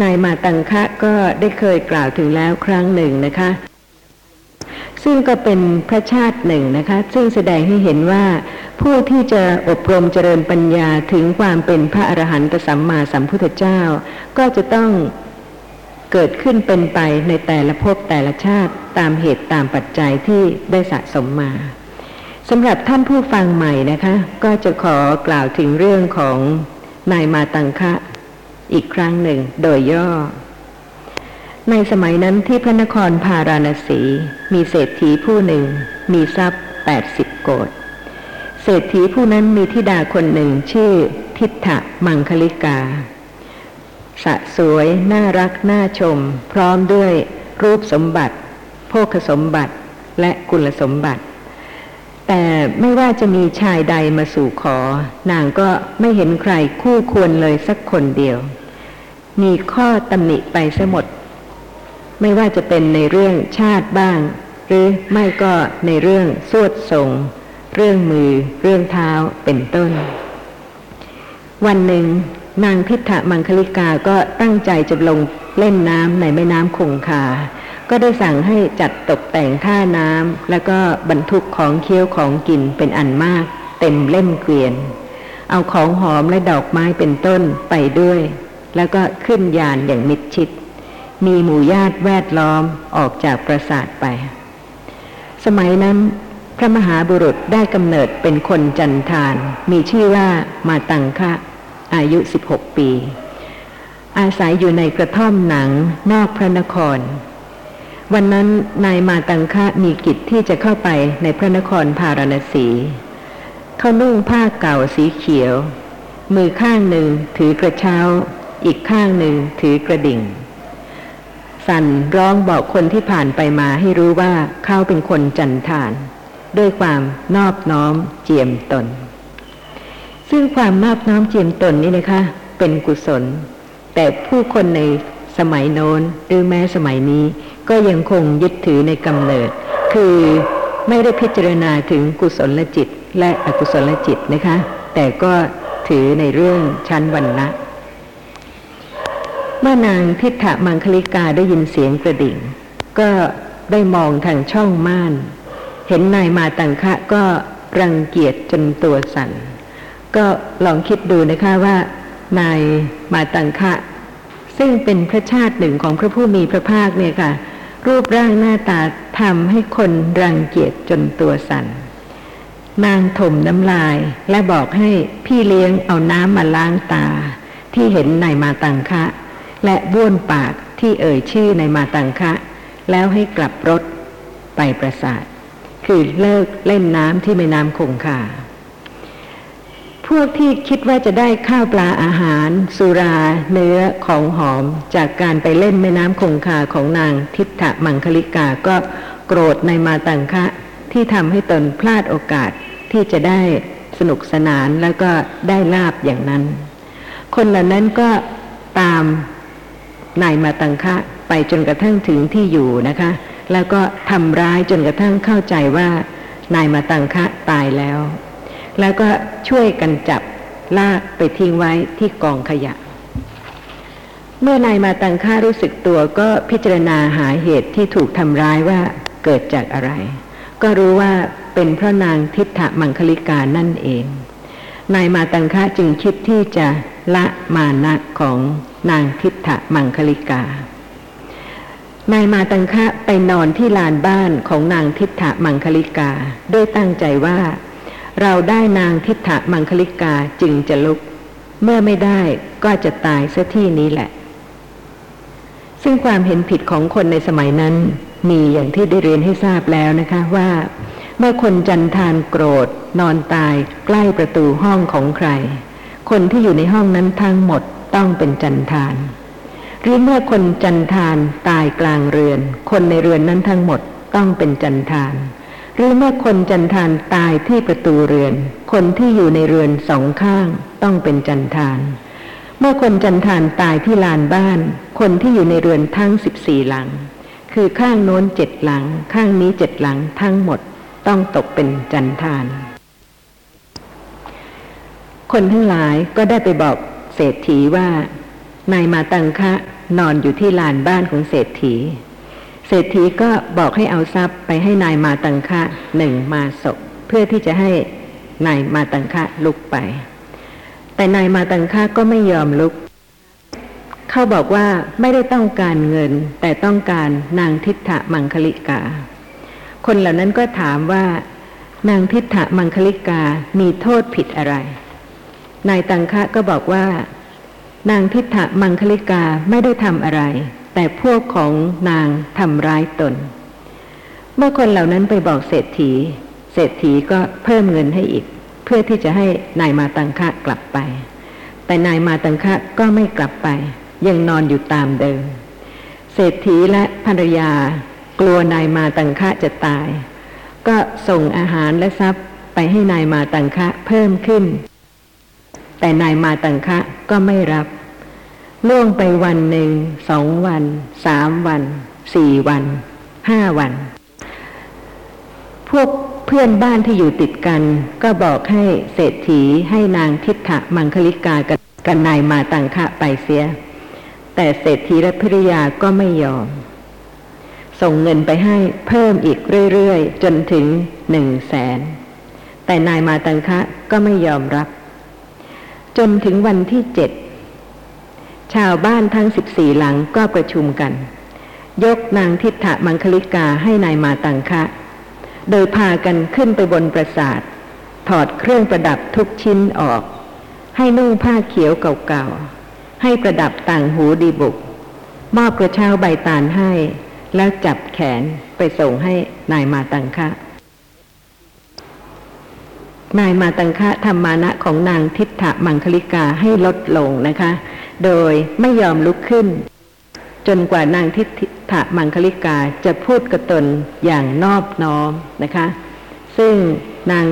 นายมาตังคะก็ได้เคยกล่าวถึงแล้วครั้งหนึ่งนะคะ ซึ่งก็เป็นพระชาติหนึ่งนะคะ ซึ่งแสดงให้เห็นว่า ผู้ที่จะอบรมเจริญปัญญาถึงความเป็นพระอรหันตสัมมาสัมพุทธเจ้า ก็จะต้องเกิดขึ้นเป็นไปในแต่ละภพแต่ละชาติตามเหตุตามปัจจัยที่ได้สะสมมาสำหรับท่านผู้ฟังใหม่นะคะ ก็จะขอกล่าวถึงเรื่องของ นายมาตังคะ อีกครั้งหนึ่งโดยย่อ ในสมัยนั้นที่พระนครพาราณสี มีเศรษฐีผู้หนึ่ง มีทรัพย์แปดสิบโกดเศรษฐีผู้นั้นมีธิดาคนหนึ่งชื่อทิฏฐะมังคลิกา สะสวย น่ารัก น่าชม พร้อมด้วยรูปสมบัติ โภคสมบัติและกุลสมบัติ แต่ไม่ว่าจะมีชายใดมาสู่ขอ นางก็ไม่เห็นใครคู่ควรเลยสักคนเดียว มีข้อตำหนิไปซะหมด ไม่ว่าจะเป็นในเรื่องชาติบ้าง หรือไม่ก็ในเรื่องสวดทรง เรื่องมือ เรื่องเท้าเป็นต้น วันหนึ่ง นางทิฏฐมังคลิกาก็ตั้งใจจะลงเล่นน้ำในแม่น้ำคงคา ก็ได้สั่งให้จัดตกแต่งท่าน้ำแล้วก็บรรทุกของเคี้ยวของกินเป็นอันมาก เต็มเล่มเกวียน เอาของหอมและดอกไม้เป็นต้นไปด้วย แล้วก็ขึ้นยานอย่างมิดชิด มีหมู่ญาติแวดล้อมออกจากปราสาทไป สมัยนั้นพระมหาบุรุษได้กำเนิดเป็นคนจันทาน มีชื่อว่ามาตังคะอายุ 16 ปี อาศัยอยู่ในกระท่อมหนังนอกพระนคร วันนั้นนายมาตังคะมีกิจที่จะเข้าไปในพระนครพาราณสี เขานุ่งผ้าเก่าสีเขียว มือข้างหนึ่งถือกระเช้า อีกข้างหนึ่งถือกระดิ่ง สั่นร้องบอกคนที่ผ่านไปมาให้รู้ว่าเขาเป็นคนจันทาน ด้วยความนอบน้อมเจียมตน ซึ่งความนอบน้อมเจียมตนนี่นะคะ เป็นกุศล แต่ผู้คนในสมัยโน้นหรือแม้สมัยนี้ ก็ยังคงยึดถือในกำเนิด คือไม่ได้พิจารณาถึงกุศลจิตและอกุศลจิตนะคะ แต่ก็ถือในเรื่องชั้นวรรณะเมื่อนางทิฏฐมังคลิกาได้ยินเสียงกระดิ่ง ก็ได้มองทางช่องม่าน เห็นนายมาตังคะก็รังเกียจจนตัวสั่น ก็ลองคิดดูนะคะว่านายมาตังคะ ซึ่งเป็นพระชาติหนึ่งของพระผู้มีพระภาคเนี่ยค่ะ รูปร่างหน้าตาทำให้คนรังเกียจจนตัวสั่นนางถมน้ำลายและบอกให้พี่เลี้ยงเอาน้ำมาล้างตา ที่เห็นนายมาตังคะ และบ้วนปากที่เอ่ยชื่อในมาตังคะ แล้วให้กลับรถไปประสาท คือเลิกเล่นน้ำที่แม่น้ำคงคา พวกที่คิดว่าจะได้ข้าวปลาอาหาร สุราเนื้อของหอมจากการไปเล่นแม่น้ำคงคาของนางทิฏฐมังคลิกาก็โกรธในมาตังคะที่ทำให้ตนพลาดโอกาสที่จะได้สนุกสนานแล้วก็ได้ลาบอย่างนั้น คนเหล่านั้นก็ตามนายมาตังคะไปจนกระทั่งถึงที่อยู่นะคะ แล้วก็ทำร้ายจนกระทั่งเข้าใจว่านายมาตังคะตายแล้ว แล้วก็ช่วยกันจับลากไปทิ้งไว้ที่กองขยะ เมื่อนายมาตังค่ารู้สึกตัวก็พิจารณาหาเหตุที่ถูกทำร้ายว่าเกิดจากอะไร ก็รู้ว่าเป็นพระนางทิฏฐมังคลิกานั่นเอง นายมาตังคะจึงคิดที่จะละมานะของนางทิฏฐมังคลิกานายมาตังคะไปนอนที่ลานบ้านของนางทิฏฐมังคลิกา ด้วยตั้งใจว่า เราได้นางทิฏฐมังคลิกาจึงจะลุก เมื่อไม่ได้ก็จะตายซะที่นี้แหละ ซึ่งความเห็นผิดของคนในสมัยนั้น มีอย่างที่ได้เรียนให้ทราบแล้วนะคะว่า เมื่อคนจันทานโกรธ นอนตายใกล้ประตูห้องของใคร คนที่อยู่ในห้องนั้นทั้งหมดต้องเป็นจันทานหรือเมื่อคนจันทานตายกลางเรือน คนในเรือนนั้นทั้งหมดต้องเป็นจันทาน หรือเมื่อคนจันทานตายที่ประตูเรือน คนที่อยู่ในเรือนสองข้างต้องเป็นจันทาน เมื่อคนจันทานตายที่ลานบ้าน คนที่อยู่ในเรือนทั้งสิบสี่หลัง คือข้างโน้นเจ็ดหลัง ข้างนี้เจ็ดหลังทั้งหมดต้องตกเป็นจันทาน คนทั้งหลายก็ได้ไปบอกเศรษฐีว่านายมาตังคะนอนอยู่ที่ลานบ้านของเศรษฐี เศรษฐีก็บอกให้เอาทรัพย์ไปให้นายมาตังคะหนึ่งมาศเพื่อที่จะให้นายมาตังคะลุกไป แต่นายมาตังคะก็ไม่ยอมลุก เขาบอกว่าไม่ได้ต้องการเงิน แต่ต้องการนางทิฏฐะมังคลิกา คนเหล่านั้นก็ถามว่านางทิฏฐะมังคลิกามีโทษผิดอะไร นายตังคะก็บอกว่า นางทิฏฐะมังคลิกาไม่ได้ทำอะไร แต่พวกของนางทำร้ายตน เมื่อคนเหล่านั้นไปบอกเศรษฐี เศรษฐีก็เพิ่มเงินให้อีก เพื่อที่จะให้นายมาตังคะกลับไป แต่นายมาตังคะก็ไม่กลับไป ยังนอนอยู่ตามเดิม เศรษฐีและภรรยากลัวนายมาตังคะจะตาย ก็ส่งอาหารและทรัพย์ไปให้นายมาตังคะเพิ่มขึ้น แต่นายมาตังคะก็ไม่รับ ล่วงไปวันหนึ่งสองวันสามวันสี่วันห้าวัน พวกเพื่อนบ้านที่อยู่ติดกัน ก็บอกให้เศรษฐีให้นางทิฏฐมังคลิกากับกันนายมาตังคะไปเสีย แต่เศรษฐีและภริยาก็ไม่ยอม ส่งเงินไปให้เพิ่มอีกเรื่อยๆ จนถึงหนึ่งแสน แต่นายมาตังคะก็ไม่ยอมรับ จนถึงวันที่เจ็ด ชาวบ้านทั้งสิบสี่หลังก็ประชุมกัน ยกนางทิฏฐมังคลิกาให้นายมาตังคะ โดยพากันขึ้นไปบนปราสาท ถอดเครื่องประดับทุกชิ้นออก ให้นุ่งผ้าเขียวเก่าๆ ให้ประดับต่างหูดีบุก มอบกระเช้าใบตาลให้ แล้วจับแขนไปส่งให้นายมาตังคะนายมาตังคะทำมานะของนางทิฏฐมังคลิกาให้ลดลงนะคะ โดยไม่ยอมลุกขึ้น จนกว่านางทิฏฐมังคลิกาจะพูดกระตนอย่างนอบน้อมนะคะ ซึ่งนาง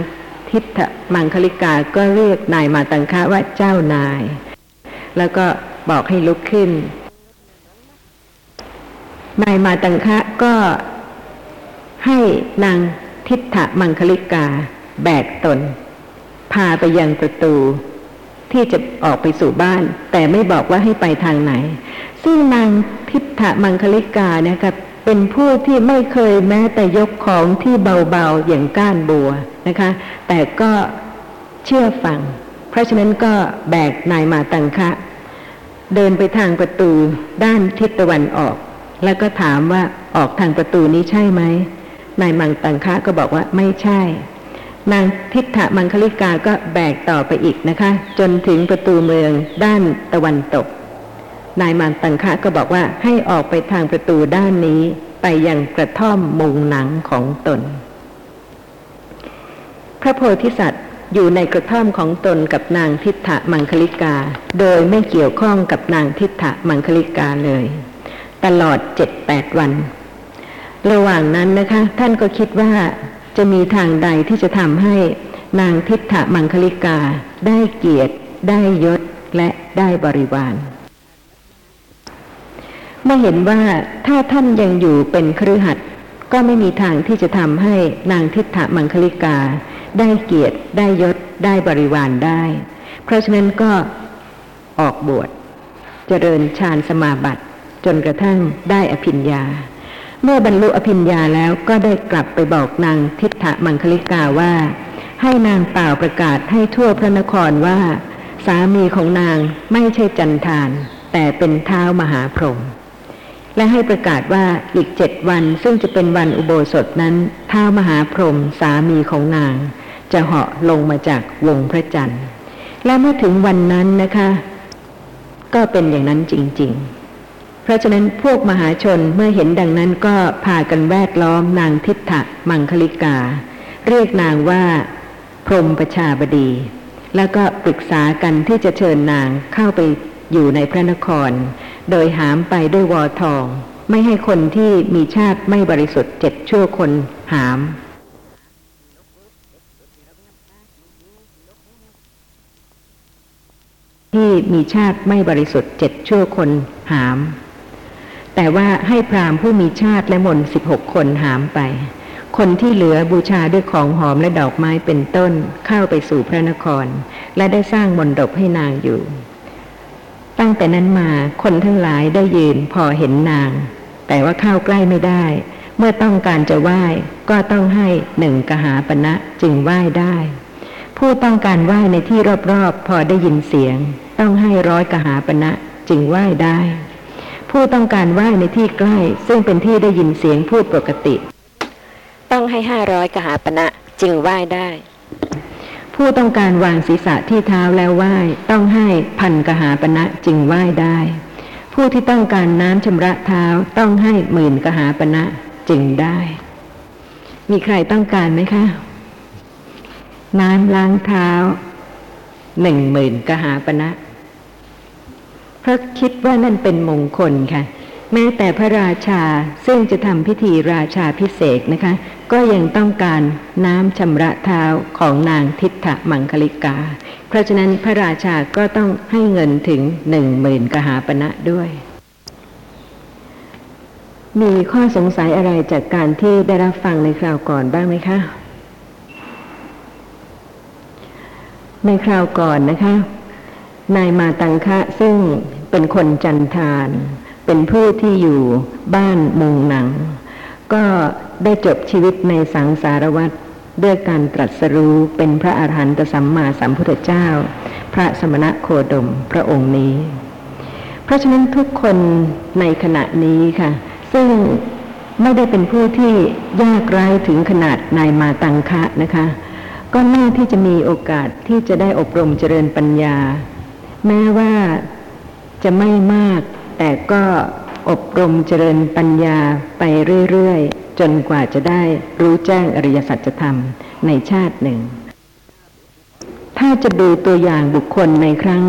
ทิฏฐมังคลิกาก็เรียกนายมาตังคะว่าเจ้านาย แล้วก็บอกให้ลุกขึ้น นายมาตังคะก็ให้นางทิฏฐมังคลิกาแบกตน พาไปยังประตู ที่จะออกไปสู่บ้าน แต่ไม่บอกว่าให้ไปทางไหน ซึ่งนางทิฏฐมังคลิกาเนี่ยครับเป็นผู้ที่ไม่เคยแม้แต่ยกของที่เบาๆอย่างก้านบัวนะคะ แต่ก็เชื่อฟัง เพราะฉะนั้นก็แบกนายมาตังคะ เดินไปทางประตูด้านทิศตะวันออก แล้วก็ถามว่าออกทางประตูนี้ใช่ไหมนายมังตังคะก็บอกว่าไม่ใช่ นางทิฏฐมังคลิกาก็แบกต่อไปอีกนะคะ จนถึงประตูเมืองด้านตะวันตก นายมังตังคะก็บอกว่าให้ออกไปทางประตูด้านนี้ไปยังกระท่อมมุงหนังของตน พระโพธิสัตว์อยู่ในกระท่อมของตนกับนางทิฏฐมังคลิกา โดยไม่เกี่ยวข้องกับนางทิฏฐมังคลิกาเลย ตลอดเจ็ดแปดวัน ระหว่างนั้นนะคะ ท่านก็คิดว่า จะมีทางใดที่จะทำให้นางทิฏฐมังคลิกาได้เกียรติ ได้ยศและได้บริวารเมื่อเห็นว่าถ้าท่านยังอยู่เป็นครือขัดก็ไม่มีทางที่จะทำให้นางทิฏฐมังคลิกา ได้เกียรติ ได้ยศ ได้บริวารได้ เพราะฉะนั้นก็ออกบวชเจริญฌานสมาบัติ จนกระทั่งได้อภิญญา เมื่อบรรลุอภิญญาแล้วก็ได้กลับไปบอกนางทิฏฐมังคลิกาว่า ให้นางเป่าประกาศให้ทั่วพระนครว่า สามีของนางไม่ใช่จันทาน แต่เป็นเท้ามหาพรหมและให้ประกาศว่าอีกเจ็ดวันซึ่งจะเป็นวันอุโบสถนั้นเท้ามหาพรหมสามีของนาง จะเหาะลงมาจากวงพระจันทร์ และเมื่อถึงวันนั้นนะคะ ก็เป็นอย่างนั้นจริง ๆ เพราะฉะนั้นพวกมหาชนเมื่อเห็นดังนั้นก็พากันแวดล้อมนางทิฏฐมังคลิกา เรียกนางว่า พรมประชาบดี แล้วก็ปรึกษากันที่จะเชิญนางเข้าไปอยู่ในพระนคร โดยหามไปด้วยวอทอง ไม่ให้คนที่มีชาติไม่บริสุทธิ์เจ็ดชั่วคนหามที่มีชาติไม่บริสุทธิ์เจ็ดชั่วคนหาม แต่ว่าให้พราหมณ์ผู้มีชาติและมนสิบหกคนหามไป คนที่เหลือบูชาด้วยของหอมและดอกไม้เป็นต้นเข้าไปสู่พระนคร และได้สร้างมนดบให้นางอยู่ ตั้งแต่นั้นมาคนทั้งหลายได้ยืนพอเห็นนาง แต่ว่าเข้าใกล้ไม่ได้ เมื่อต้องการจะไหว้ก็ต้องให้หนึ่งกหาปณะจึงไหว้ได้ ผู้ต้องการไหว้ในที่รอบๆพอได้ยินเสียง ต้องให้ร้อยกหาปณะจึงไหว้ได้ ผู้ต้องการไหว้ในที่ใกล้ ซึ่งเป็นที่ได้ยินเสียงพูดปกติ ต้องให้ห้าร้อยกหาปณะจึงไหว้ได้ ผู้ต้องการวางศีรษะที่เท้าแล้วไหว้ ต้องให้พันกหาปณะจึงไหว้ได้ ผู้ที่ต้องการน้ำชำระเท้าต้องให้หมื่นกหาปณะจึงได้ มีใครต้องการไหมคะ น้ำล้างเท้าหนึ่งหมื่นกหาปณะ เพราะคิดว่านั่นเป็นมงคลค่ะ แม้แต่พระราชาซึ่งจะทำพิธีราชาพิเศษนะคะ ก็ยังต้องการน้ำชำระเท้าของนางทิฏฐมังคลิกา เพราะฉะนั้นพระราชาก็ต้องให้เงินถึงหนึ่งหมื่นกหาปณะด้วยมีข้อสงสัยอะไรจากการที่ได้รับฟังในคราวก่อนบ้างไหมคะ ในคราวก่อนนะคะ นายมาตังคะซึ่ง เป็นคนจันทาน เป็นผู้ที่อยู่บ้านมุงหนัง ก็ได้จบชีวิตในสังสารวัฏด้วยการตรัสรู้เป็นพระอาหารหันตสัมมาสัมพุทธเจ้า พระสมณะโคดมพระองค์นี้ เพราะฉะนั้นทุกคนในขณะนี้ค่ะ ซึ่งไม่ได้เป็นผู้ที่ยากไร้ถึงขนาดนายมาตังคะนะคะ ก็น่าที่จะมีโอกาสที่จะได้อบรมเจริญปัญญา แม้ว่า จะไม่มาก แต่ก็อบรมเจริญปัญญาไปเรื่อย ๆ จนกว่าจะได้รู้แจ้งอริยสัจธรรมในชาติหนึ่ง ถ้าจะดูตัวอย่างบุคคลในครั้ง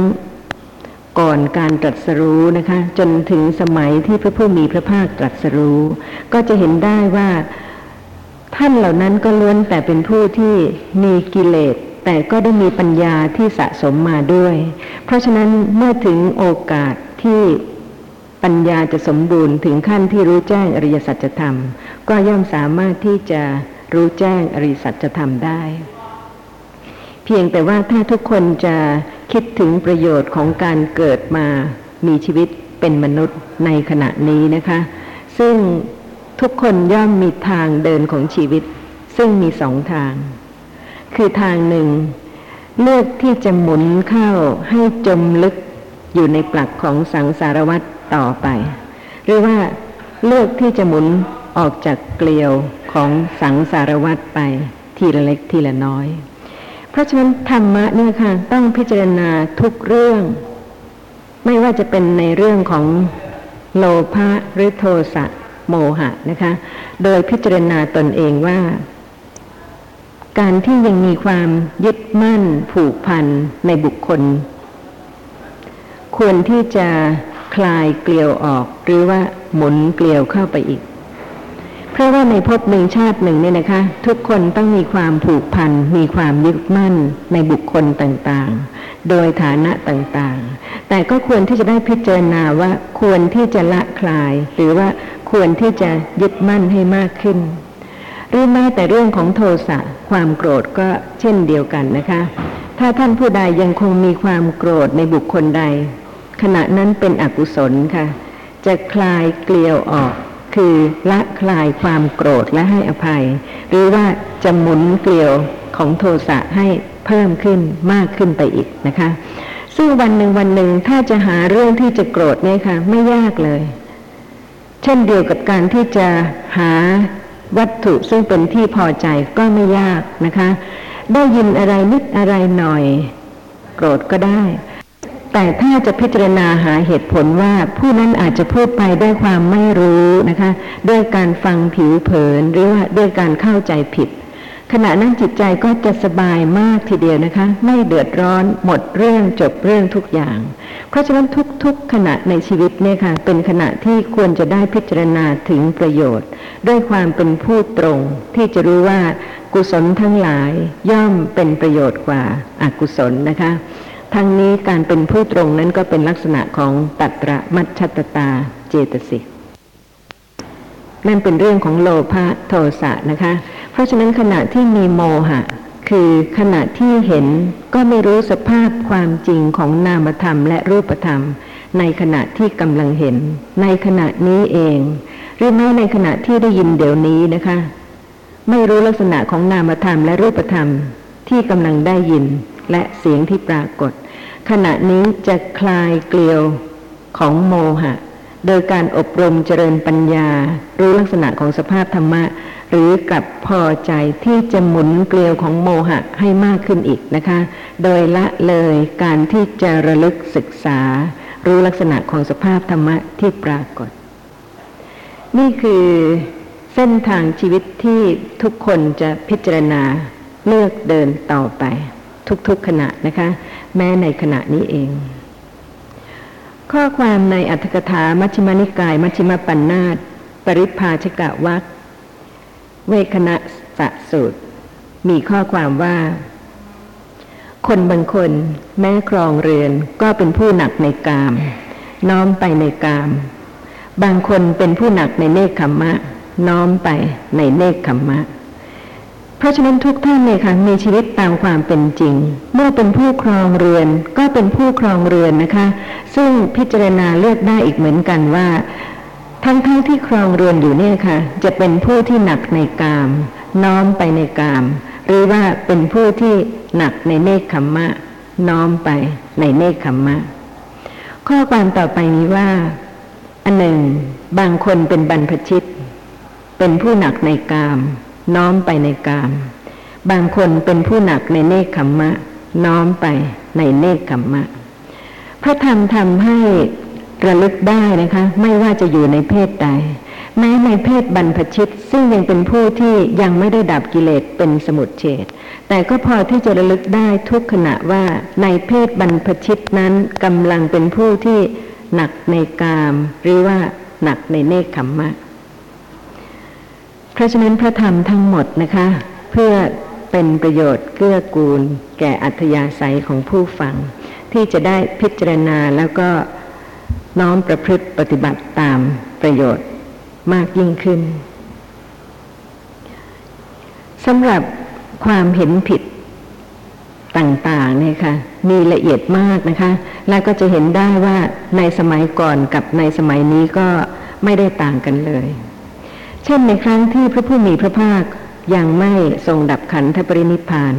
ก่อนการตรัสรู้นะคะ จนถึงสมัยที่พระผู้มีพระภาคตรัสรู้ ก็จะเห็นได้ว่าท่านเหล่านั้นก็ล้วนแต่เป็นผู้ที่มีกิเลส แต่ก็ได้มีปัญญาที่สะสมมาด้วย เพราะฉะนั้นเมื่อถึงโอกาสที่ปัญญาจะสมบูรณ์ถึงขั้นที่รู้แจ้งอริยสัจธรรม ก็ย่อมสามารถที่จะรู้แจ้งอริยสัจธรรมได้ เพียงแต่ว่าถ้าทุกคนจะคิดถึงประโยชน์ของการเกิดมามีชีวิตเป็นมนุษย์ในขณะนี้นะคะ ซึ่งทุกคนย่อมมีทางเดินของชีวิต ซึ่งมีสองทาง คือทางหนึ่ง เลือกที่จะหมุนเข้าให้จมลึกอยู่ในปลักของสังสารวัตรต่อไป หรือว่าเลือกที่จะหมุนออกจากเกลียวของสังสารวัตรไปทีละเล็กทีละน้อย เพราะฉะนั้นธรรมะเนี่ยค่ะต้องพิจารณาทุกเรื่อง ไม่ว่าจะเป็นในเรื่องของโลภะหรือโทสะโมหะนะคะ โดยพิจารณาตนเองว่า การที่ยังมีความยึดมั่นผูกพันในบุคคล ควรที่จะคลายเกลียวออกหรือว่าหมุนเกลียวเข้าไปอีก เพราะว่าในภพหนึ่งชาติหนึ่งเนี่ยนะคะ ทุกคนต้องมีความผูกพันมีความยึดมั่นในบุคคลต่างๆ โดยฐานะต่างๆ แต่ก็ควรที่จะได้พิจารณาว่าควรที่จะละคลาย หรือว่าควรที่จะยึดมั่นให้มากขึ้นหรือแม้แต่เรื่องของโทสะ ความโกรธก็เช่นเดียวกันนะคะ ถ้าท่านผู้ใดยังคงมีความโกรธในบุคคลใด ขณะนั้นเป็นอกุศลค่ะ จะคลายเกลียวออก คือละคลายความโกรธและให้อภัย หรือว่าจะหมุนเกลียวของโทสะให้เพิ่มขึ้นมากขึ้นไปอีกนะคะ ซึ่งวันหนึ่งวันหนึ่งถ้าจะหาเรื่องที่จะโกรธเนี่ยค่ะ ไม่ยากเลย เช่นเดียวกับการที่จะหา วัตถุซึ่งเป็นที่พอใจก็ไม่ยากนะคะ ได้ยินอะไรนิดอะไรหน่อย โกรธก็ได้ แต่ถ้าจะพิจารณาหาเหตุผลว่าผู้นั้นอาจจะพูดไปด้วยความไม่รู้นะคะ ด้วยการฟังผิวเผินหรือว่าด้วยการเข้าใจผิด ขณะนั้นจิตใจก็จะสบายมากทีเดียวนะคะ ไม่เดือดร้อนหมดเรื่องจบเรื่องทุกอย่าง เพราะฉะนั้นทุกๆขณะในชีวิตเนี่ยค่ะ เป็นขณะที่ควรจะได้พิจารณาถึงประโยชน์ ด้วยความเป็นผู้ตรง ที่จะรู้ว่ากุศลทั้งหลายย่อมเป็นประโยชน์กว่าอากุศลนะคะทั้งนี้การเป็นผู้ตรงนั้นก็เป็นลักษณะของตัตระมัชชตตาเจตสิก นั่นเป็นเรื่องของโลภะโทสะนะคะ เพราะฉะนั้นขณะที่มีโมหะ คือขณะที่เห็นก็ไม่รู้สภาพความจริงของนามธรรมและรูปธรรม ในขณะที่กำลังเห็น ในขณะนี้เอง หรือแม้ในขณะที่ได้ยินเดี๋ยวนี้นะคะ ไม่รู้ลักษณะของนามธรรมและรูปธรรมที่กำลังได้ยินและเสียงที่ปรากฏ ขณะนี้จะคลายเกลียวของโมหะ โดยการอบรมเจริญปัญญา รู้ลักษณะของสภาพธรรมะ หรือกลับพอใจที่จะหมุนเกลียวของโมหะให้มากขึ้นอีกนะคะ โดยละเลยการที่จะระลึกศึกษา รู้ลักษณะของสภาพธรรมะที่ปรากฏ นี่คือเส้นทางชีวิตที่ทุกคนจะพิจารณาเลือกเดินต่อไป ทุกๆขณะนะคะ แม้ในขณะนี้เอง ข้อความในอัตถกถามัชฌิมานิกาย มัชฌิมปัญนาตปริพาชกะวักเวคณะสะสูตร มีข้อความว่า คนบางคนแม้ครองเรือนก็เป็นผู้หนักในกาม น้อมไปในกาม บางคนเป็นผู้หนักในเนคขมมะ น้อมไปในเนคขมมะ เพราะฉะนั้นทุกท่านเนี่ยค่ะมีชีวิตตามความเป็นจริง เมื่อเป็นผู้ครองเรือน ก็เป็นผู้ครองเรือนนะคะ ซึ่งพิจารณาเลือกได้อีกเหมือนกันว่า ทั้งทั้งที่ครองเรือนอยู่เนี่ยค่ะ จะเป็นผู้ที่หนักในกาม น้อมไปในกาม หรือว่าเป็นผู้ที่หนักในเนคขมมะ น้อมไปในเนคขมมะ ข้อความต่อไปนี้ว่า อันหนึ่ง บางคนเป็นบรรพชิต เป็นผู้หนักในกาม น้อมไปในกาม บางคนเป็นผู้หนักในเนคขมมะ น้อมไปในเนคขมมะ พระธรรมทำให้ระลึกได้นะคะ ไม่ว่าจะอยู่ในเพศใด แม้ในเพศบรรพชิต ซึ่งยังเป็นผู้ที่ยังไม่ได้ดับกิเลสเป็นสมุทเฉดแต่ก็พอที่จะระลึกได้ทุกขณะว่าในเพศบรรพชิตนั้นกำลังเป็นผู้ที่หนักในกาม หรือว่าหนักในเนคขมมะ เพราะฉะนั้นพระธรรมทั้งหมดนะคะ เพื่อเป็นประโยชน์เกื้อกูล แก่อัธยาศัยของผู้ฟัง ที่จะได้พิจารณาแล้วก็น้อมประพฤติปฏิบัติตามประโยชน์มากยิ่งขึ้นสำหรับความเห็นผิดต่างๆเนี่ยค่ะมีละเอียดมากนะคะ แล้วก็จะเห็นได้ว่าในสมัยก่อนกับในสมัยนี้ก็ไม่ได้ต่างกันเลย เช่นในครั้งที่พระผู้มีพระภาคยังไม่ทรงดับขันธปรินิพาน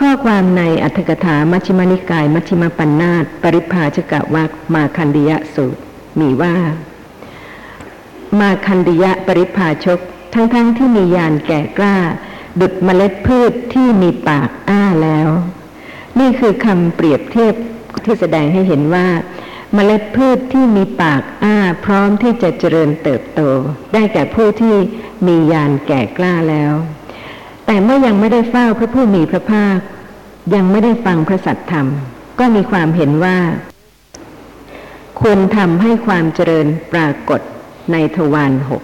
ข้อความในอัตถกถามัชฌิมานิกาย มัชฌิมปัญนาตปริพาชกะวักมาคันดิยะสูตร มีว่า มาคันดิยะปริพาชก ทั้งๆทที่มียานแก่กล้า ดุดเมล็ดพืชที่มีปากอ้าแล้ว นี่คือคำเปรียบเทียบที่แสดงให้เห็นว่า เมล็ดพืชที่มีปากอ้า พร้อมที่จะเจริญเติบโต ได้แก่ผู้ที่มียานแก่กล้าแล้ว แต่เมื่อยังไม่ได้เฝ้าพระผู้มีพระภาค ยังไม่ได้ฟังพระสัทธรรม ก็มีความเห็นว่า ควรทำให้ความเจริญปรากฏในทวารหก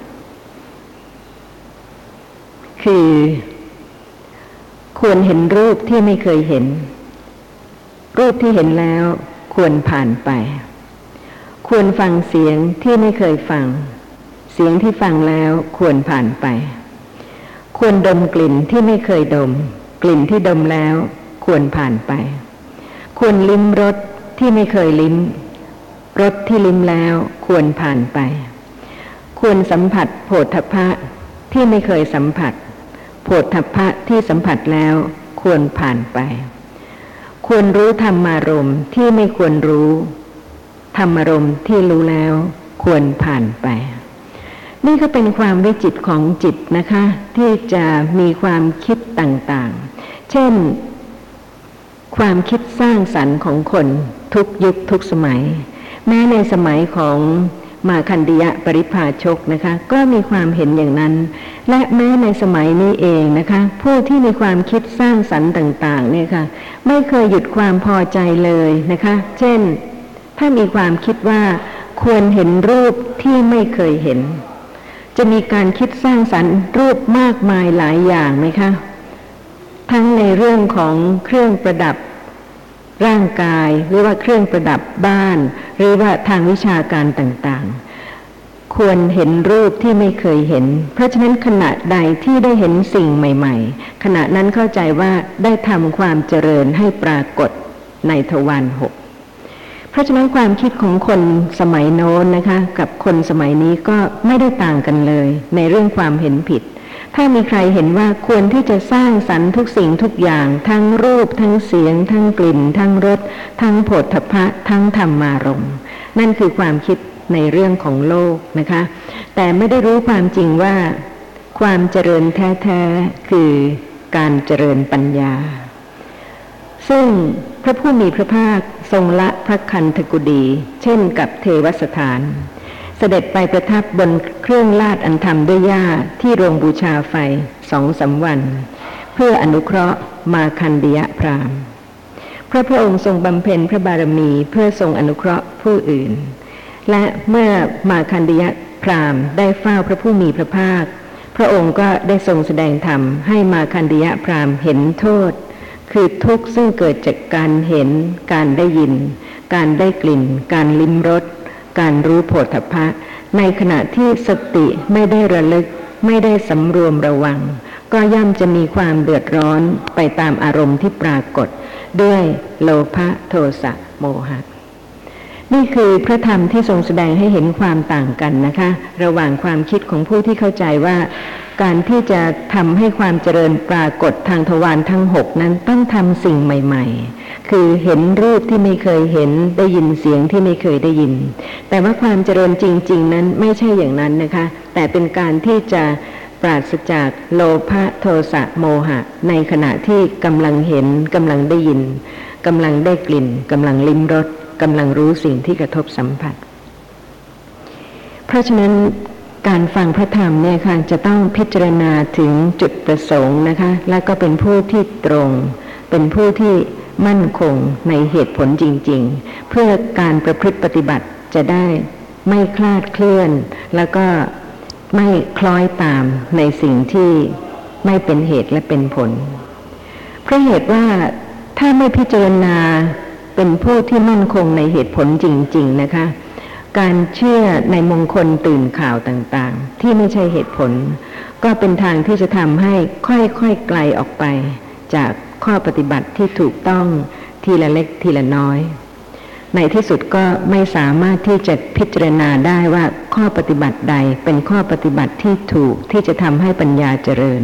คือ ควรเห็นรูปที่ไม่เคยเห็น รูปที่เห็นแล้วควรผ่านไป ควรฟังเสียงที่ไม่เคยฟัง เสียงที่ฟังแล้วควรผ่านไป ควรดมกลิ่นที่ไม่เคยดม กลิ่นที่ดมแล้วควรผ่านไป ควรลิ้มรสที่ไม่เคยลิ้มรสที่ลิ้มแล้วควรผ่านไป ควรสัมผัสโผฏฐัพพะที่ไม่เคยสัมผัสโผฏฐัพพะที่สัมผัสแล้วควรผ่านไป ควรรู้ธรรมารมที่ไม่ควรรู้ ธรรมรมที่รู้แล้วควรผ่านไป นี่ก็เป็นความวิจิตของจิตนะคะ ที่จะมีความคิดต่างๆ เช่น ความคิดสร้างสรรค์ของคนทุกยุคทุกสมัย แม้ในสมัยของมาคันดิยะปริพาชกนะคะ ก็มีความเห็นอย่างนั้น และแม้ในสมัยนี้เองนะคะ ผู้ที่มีความคิดสร้างสรรค์ต่าง ๆ เนี่ยค่ะ ไม่เคยหยุดความพอใจเลยนะคะ เช่น ถ้ามีความคิดว่าควรเห็นรูปที่ไม่เคยเห็น จะมีการคิดสร้างสรรค์รูปมากมายหลายอย่างไหมคะ ทั้งในเรื่องของเครื่องประดับร่างกายหรือว่าเครื่องประดับบ้าน หรือว่าทางวิชาการต่างๆ ควรเห็นรูปที่ไม่เคยเห็น เพราะฉะนั้นขณะใดที่ได้เห็นสิ่งใหม่ ๆ ขณะนั้นเข้าใจว่าได้ทำความเจริญให้ปรากฏในทวารหก ราะฉะนั้นความคิดของคนสมัยโน้นนะคะ กับคนสมัยนี้ก็ไม่ได้ต่างกันเลย ในเรื่องความเห็นผิด ถ้ามีใครเห็นว่าควรที่จะสร้างสรรค์ทุกสิ่งทุกอย่าง ทั้งรูป ทั้งเสียง ทั้งกลิ่น ทั้งรสทั้งผฏฐัพะทั้งธรรมารมนั่นคือความคิดในเรื่องของโลกนะคะ แต่ไม่ได้รู้ความจริงว่า ความเจริญแท้ๆคือการเจริญปัญญา ซึ่งพระผู้มีพระภาค ทรงละพระคันธกุดีเช่นกับเทวสถาน เสด็จไปประทับบนเครื่องลาดอันทำด้วยหญ้าที่โรงบูชาไฟสองสาวัน เพื่ออนุเคราะห์มาคันดิยะพรามพระพระองค์ทรงบำเพ็ญพระบารมีเพื่อทรงอนุเคราะห์ผู้อื่น และเมื่อมาคันดิยะพรามได้เฝ้าพระผู้มีพระภาค พระองค์ก็ได้ทรงแสดงธรรมให้มาคันดิยะพรามเห็นโทษ คือทุกข์ซึ่งเกิดจากการเห็น การได้ยิน การได้กลิ่น การลิ้มรส การรู้โผฏฐะในขณะที่สติไม่ได้ระลึก ไม่ได้สำรวมระวัง ก็ย่อมจะมีความเดือดร้อนไปตามอารมณ์ที่ปรากฏ ด้วยโลภะโทสะโมหะ นี่คือพระธรรมที่ทรงแสดงให้เห็นความต่างกันนะคะ ระหว่างความคิดของผู้ที่เข้าใจว่า การที่จะทำให้ความเจริญปรากฏทางทวารทั้งหกนั้นต้องทำสิ่งใหม่ ๆ คือเห็นรูปที่ไม่เคยเห็นได้ยินเสียงที่ไม่เคยได้ยิน แต่ว่าความเจริญจริง ๆ นั้นไม่ใช่อย่างนั้นนะคะ แต่เป็นการที่จะปราศจากโลภะโทสะโมหะ ในขณะที่กำลังเห็นกำลังได้ยินกำลังได้กลิ่นกำลังลิ้มรส กำลังรู้สิ่งที่กระทบสัมผัส เพราะฉะนั้นการฟังพระธรรมเนี่ยค่ะจะต้องพิจารณาถึงจุดประสงค์นะคะ และก็เป็นผู้ที่ตรง เป็นผู้ที่มั่นคงในเหตุผลจริง ๆ เพื่อการประพฤติปฏิบัติจะได้ไม่คลาดเคลื่อน แล้วก็ไม่คล้อยตามในสิ่งที่ไม่เป็นเหตุและเป็นผลเพราะเหตุว่าถ้าไม่พิจารณา เป็นผู้ที่มั่นคงในเหตุผลจริง ๆ นะคะ การเชื่อในมงคลตื่นข่าวต่างๆ ที่ไม่ใช่เหตุผล ก็เป็นทางที่จะทำให้ค่อยๆไกลออกไป จากข้อปฏิบัติที่ถูกต้องทีละเล็กทีละน้อย ในที่สุดก็ไม่สามารถที่จะพิจารณาได้ว่าข้อปฏิบัติใดเป็นข้อปฏิบัติที่ถูกที่จะทำให้ปัญญาเจริญ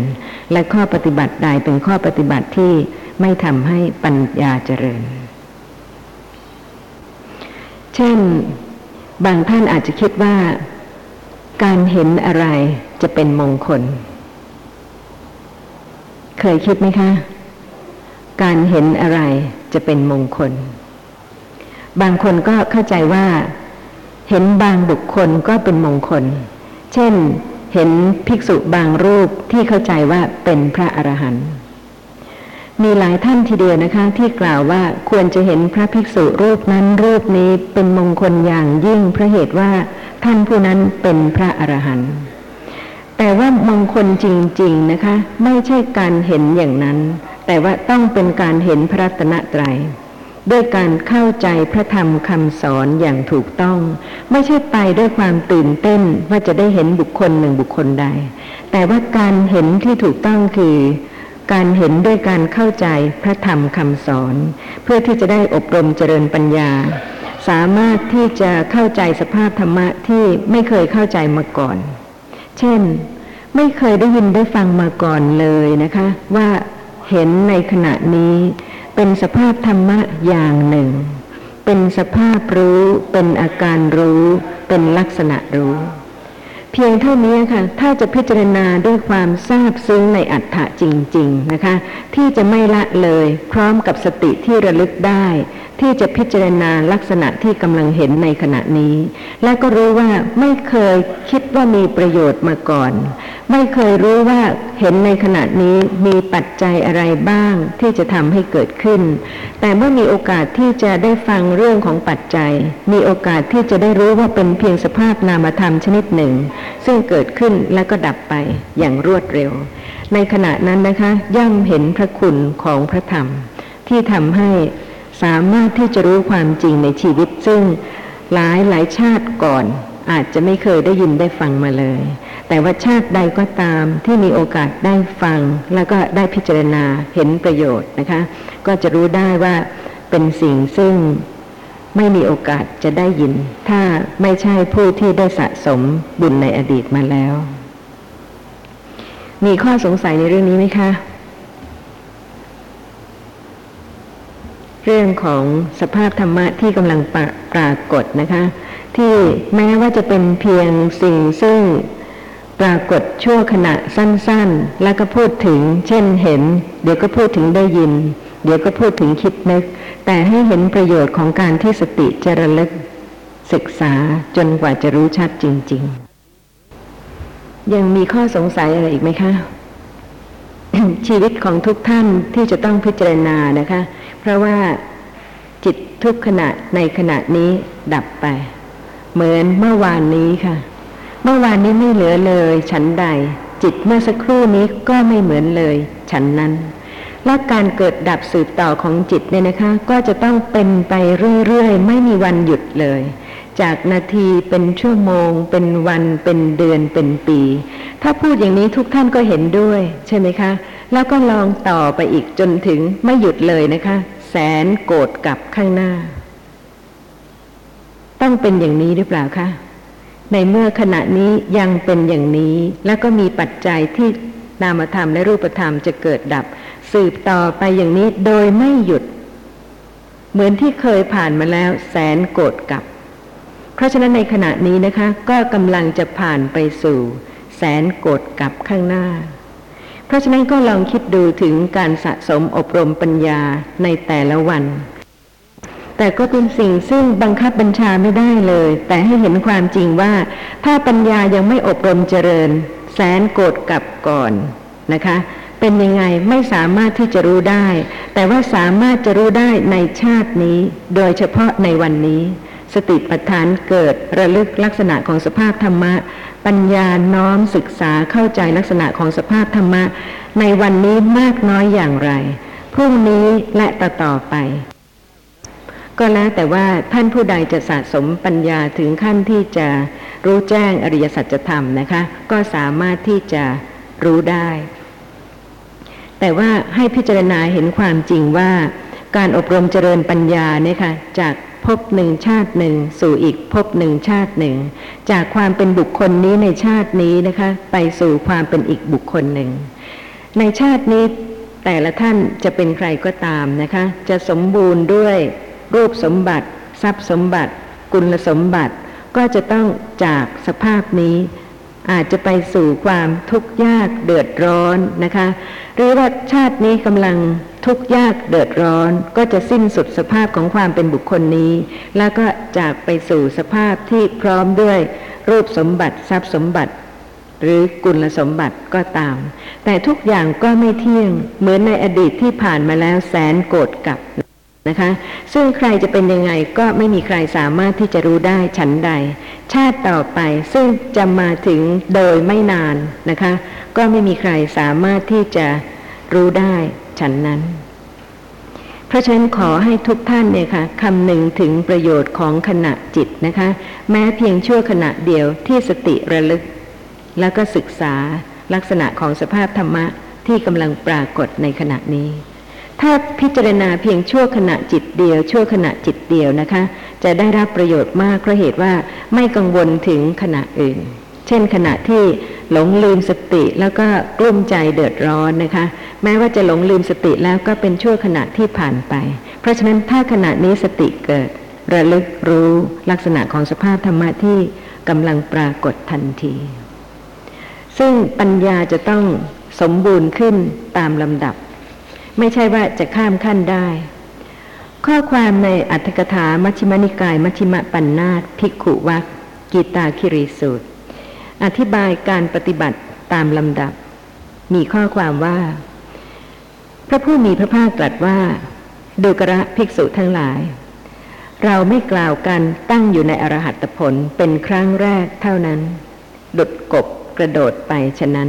และข้อปฏิบัติใดเป็นข้อปฏิบัติที่ไม่ทำให้ปัญญาเจริญ เช่น บางท่านอาจจะคิดว่า การเห็นอะไรจะเป็นมงคล เคยคิดไหมคะ การเห็นอะไรจะเป็นมงคล บางคนก็เข้าใจว่า เห็นบางบุคคลก็เป็นมงคล เช่น เห็นภิกษุบางรูปที่เข้าใจว่าเป็นพระอรหันต์ มีหลายท่านทีเดียวนะคะ ที่กล่าวว่าควรจะเห็นพระภิกษุรูปนั้นรูปนี้เป็นมงคลอย่างยิ่งเพราะเหตุว่าท่านผู้นั้นเป็นพระอรหันต์แต่ว่ามงคลจริง ๆนะคะ ไม่ใช่การเห็นอย่างนั้น แต่ว่าต้องเป็นการเห็นพระรัตนตรด้วยการเข้าใจพระธรรมคำสอนอย่างถูกต้อง ไม่ใช่ไปด้วยความตื่นเต้นว่าจะได้เห็นบุคคลหนึ่งบุคคลใด แต่ว่าการเห็นที่ถูกต้องคือ การเห็นด้วยการเข้าใจพระธรรมคำสอน เพื่อที่จะได้อบรมเจริญปัญญา สามารถที่จะเข้าใจสภาพธรรมะที่ไม่เคยเข้าใจมาก่อน เช่น ไม่เคยได้ยินได้ฟังมาก่อนเลยนะคะ ว่าเห็นในขณะนี้เป็นสภาพธรรมะอย่างหนึ่ง เป็นสภาพรู้ เป็นอาการรู้ เป็นลักษณะรู้ เพียงเท่านี้ค่ะ ถ้าจะพิจารณาด้วยความทราบซึ้งในอัฏฐะจริง ๆนะคะ ที่จะไม่ละเลยพร้อมกับสติที่ระลึกได้ที่จะพิจารณาลักษณะที่กำลังเห็นในขณะนี้ และก็รู้ว่าไม่เคยคิดว่ามีประโยชน์มาก่อน ไม่เคยรู้ว่าเห็นในขณะนี้มีปัจจัยอะไรบ้างที่จะทำให้เกิดขึ้น แต่เมื่อมีโอกาสที่จะได้ฟังเรื่องของปัจจัย มีโอกาสที่จะได้รู้ว่าเป็นเพียงสภาพนามธรรมชนิดหนึ่ง ซึ่งเกิดขึ้นแล้วก็ดับไปอย่างรวดเร็ว ในขณะนั้นนะคะย่อมเห็นพระคุณของพระธรรม ที่ทำให้ สามารถที่จะรู้ความจริงในชีวิตซึ่งหลายหลายชาติก่อนอาจจะไม่เคยได้ยินได้ฟังมาเลย แต่ว่าชาติใดก็ตามที่มีโอกาสได้ฟัง แล้วก็ได้พิจารณาเห็นประโยชน์นะคะ ก็จะรู้ได้ว่าเป็นสิ่งซึ่งไม่มีโอกาสจะได้ยิน ถ้าไม่ใช่ผู้ที่ได้สะสมบุญในอดีตมาแล้ว มีข้อสงสัยในเรื่องนี้ไหมคะ เรื่องของสภาพธรรมะที่กำลังปราปรากฏนะคะ ที่แม้ว่าจะเป็นเพียงสิ่งซึ่งปรากฏชั่วขณะสั้นๆ แล้วก็พูดถึง เช่นเห็น เดี๋ยวก็พูดถึงได้ยิน เดี๋ยวก็พูดถึงคิดนึก แต่ให้เห็นประโยชน์ของการที่สติจะระลึกศึกษาจนกว่าจะรู้ชัดจริง ๆ ยังมีข้อสงสัยอะไรอีกไหมคะ ชีวิตของทุกท่านที่จะต้องพิจารณานะคะ เพราะว่าจิตทุกขณะในขณะนี้ดับไป เหมือนเมื่อวานนี้ค่ะ เมื่อวานนี้ไม่เหลือเลย ฉันใด จิตเมื่อสักครู่นี้ก็ไม่เหมือนเลย ฉันนั้น และการเกิดดับสืบต่อของจิตเนี่ยนะคะ ก็จะต้องเป็นไปเรื่อยๆ ไม่มีวันหยุดเลย จากนาทีเป็นชั่วโมง เป็นวันเป็นเดือนเป็นปี ถ้าพูดอย่างนี้ทุกท่านก็เห็นด้วย ใช่ไหมคะ แล้วก็ลองต่อไปอีกจนถึงไม่หยุดเลยนะคะ แสนโกรธกับข้างหน้า ต้องเป็นอย่างนี้หรือเปล่าคะในเมื่อขณะนี้ยังเป็นอย่างนี้ แล้วก็มีปัจจัยที่นามธรรมและรูปธรรมจะเกิดดับ สืบต่อไปอย่างนี้โดยไม่หยุด เหมือนที่เคยผ่านมาแล้วแสนโกรธกับ เพราะฉะนั้นในขณะนี้นะคะ ก็กำลังจะผ่านไปสู่ แสนโกรธกับข้างหน้า เพราะฉะนั้นก็ลองคิดดูถึงการสะสมอบรมปัญญาในแต่ละวัน แต่ก็เป็นสิ่งซึ่งบังคับบัญชาไม่ได้เลย แต่ให้เห็นความจริงว่า ถ้าปัญญายังไม่อบรมเจริญ แสนโกรธกลับก่อนนะคะ เป็นยังไงไม่สามารถที่จะรู้ได้ แต่ว่าสามารถจะรู้ได้ในชาตินี้ โดยเฉพาะในวันนี้สติปัฏฐานเกิดระลึกลักษณะของสภาพธรรมะ ปัญญาน้อมศึกษาเข้าใจลักษณะของสภาพธรรมะ ในวันนี้มากน้อยอย่างไร พรุ่งนี้และต่อต่อไป ก็แล้วแต่ว่าท่านผู้ใดจะสะสมปัญญาถึงขั้นที่จะรู้แจ้งอริยสัจธรรมนะคะ ก็สามารถที่จะรู้ได้ แต่ว่าให้พิจารณาเห็นความจริงว่าการอบรมเจริญปัญญาเนี่ยค่ะจาก ภพหนึ่งชาติหนึ่ง สู่อีกภพหนึ่งชาติหนึ่ง จากความเป็นบุคคลนี้ในชาตินี้นะคะ ไปสู่ความเป็นอีกบุคคลหนึ่ง ในชาตินี้แต่ละท่านจะเป็นใครก็ตามนะคะ จะสมบูรณ์ด้วยรูปสมบัติ ทรัพย์สมบัติ กุลสมบัติ ก็จะต้องจากสภาพนี้ อาจจะไปสู่ความทุกข์ยากเดือดร้อนนะคะ หรือว่าชาตินี้กำลังทุกข์ยากเดือดร้อน ก็จะสิ้นสุดสภาพของความเป็นบุคคลนี้ แล้วก็จากไปสู่สภาพที่พร้อมด้วยรูปสมบัติทรัพย์สมบัติ หรือกุลสมบัติก็ตาม แต่ทุกอย่างก็ไม่เที่ยงเหมือนในอดีตที่ผ่านมาแล้วแสนโกรธกับ นะคะ ซึ่งใครจะเป็นยังไงก็ไม่มีใครสามารถที่จะรู้ได้ฉันใด ชาติต่อไปซึ่งจะมาถึงโดยไม่นานนะคะ ก็ไม่มีใครสามารถที่จะรู้ได้ฉันนั้น เพราะฉะนั้นขอให้ทุกท่านเนี่ยค่ะคำหนึ่งถึงประโยชน์ของขณะจิตนะคะ แม้เพียงชั่วขณะเดียวที่สติระลึก แล้วก็ศึกษาลักษณะของสภาพธรรมะที่กำลังปรากฏในขณะนี้ ถ้าพิจารณาเพียงชั่วขณะจิตเดียว ชั่วขณะจิตเดียวนะคะ จะได้รับประโยชน์มากเพราะเหตุว่าไม่กังวลถึงขณะอื่น เช่นขณะที่หลงลืมสติแล้วก็กลุ้มใจเดือดร้อนนะคะ แม้ว่าจะหลงลืมสติแล้วก็เป็นชั่วขณะที่ผ่านไป เพราะฉะนั้นถ้าขณะนี้สติเกิด ระลึกรู้ลักษณะของสภาพธรรมะที่กำลังปรากฏทันที ซึ่งปัญญาจะต้องสมบูรณ์ขึ้นตามลำดับ ไม่ใช่ว่าจะข้ามขั้นได้ ข้อความในอัตถกถามัชฌิมนิกาย มัชฌิมปัญนาตภิกขุวักกีตาคิรีสูตร อธิบายการปฏิบัติตามลำดับ มีข้อความว่า พระผู้มีพระภาคตรัสว่า ดูกระภิกษุทั้งหลาย เราไม่กล่าวกันตั้งอยู่ในอรหัตผลเป็นครั้งแรกเท่านั้น ดุดกบกระโดดไปฉะนั้น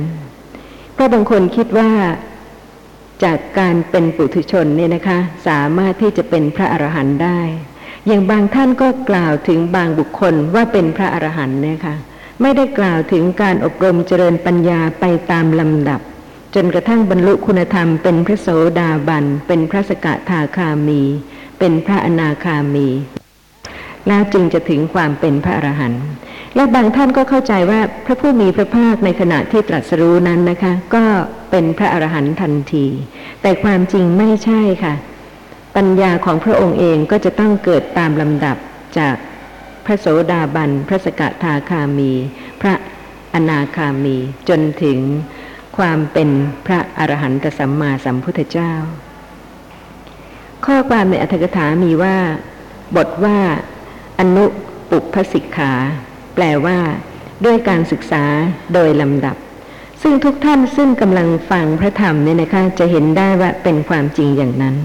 เพราะบางคนคิดว่า จากการเป็นปุถุชนเนี่ยนะคะสามารถที่จะเป็นพระอรหันต์ได้ อย่างบางท่านก็กล่าวถึงบางบุคคลว่าเป็นพระอรหันต์เนี่ยค่ะไม่ได้กล่าวถึงการอบรมเจริญปัญญาไปตามลำดับ จนกระทั่งบรรลุคุณธรรมเป็นพระโสดาบัน เป็นพระสกทาคามี เป็นพระอนาคามี แล้วจึงจะถึงความเป็นพระอรหันต์และบางท่านก็เข้าใจว่าพระผู้มีพระภาคในขณะที่ตรัสรู้นั้นนะคะ ก็เป็นพระอรหันต์ทันที แต่ความจริงไม่ใช่ค่ะ ปัญญาของพระองค์เองก็จะต้องเกิดตามลำดับจากพระโสดาบัน พระสกทาคามี พระอนาคามี จนถึงความเป็นพระอรหันตสัมมาสัมพุทธเจ้า ข้อความในอัตถกถามีว่า บทว่า อนุปุพสิกขา แปลว่า ด้วยการศึกษาโดยลำดับ ซึ่งทุกท่านซึ่งกำลังฟังพระธรรมเนี่ยนะคะจะเห็นได้ว่าเป็นความจริงอย่างนั้น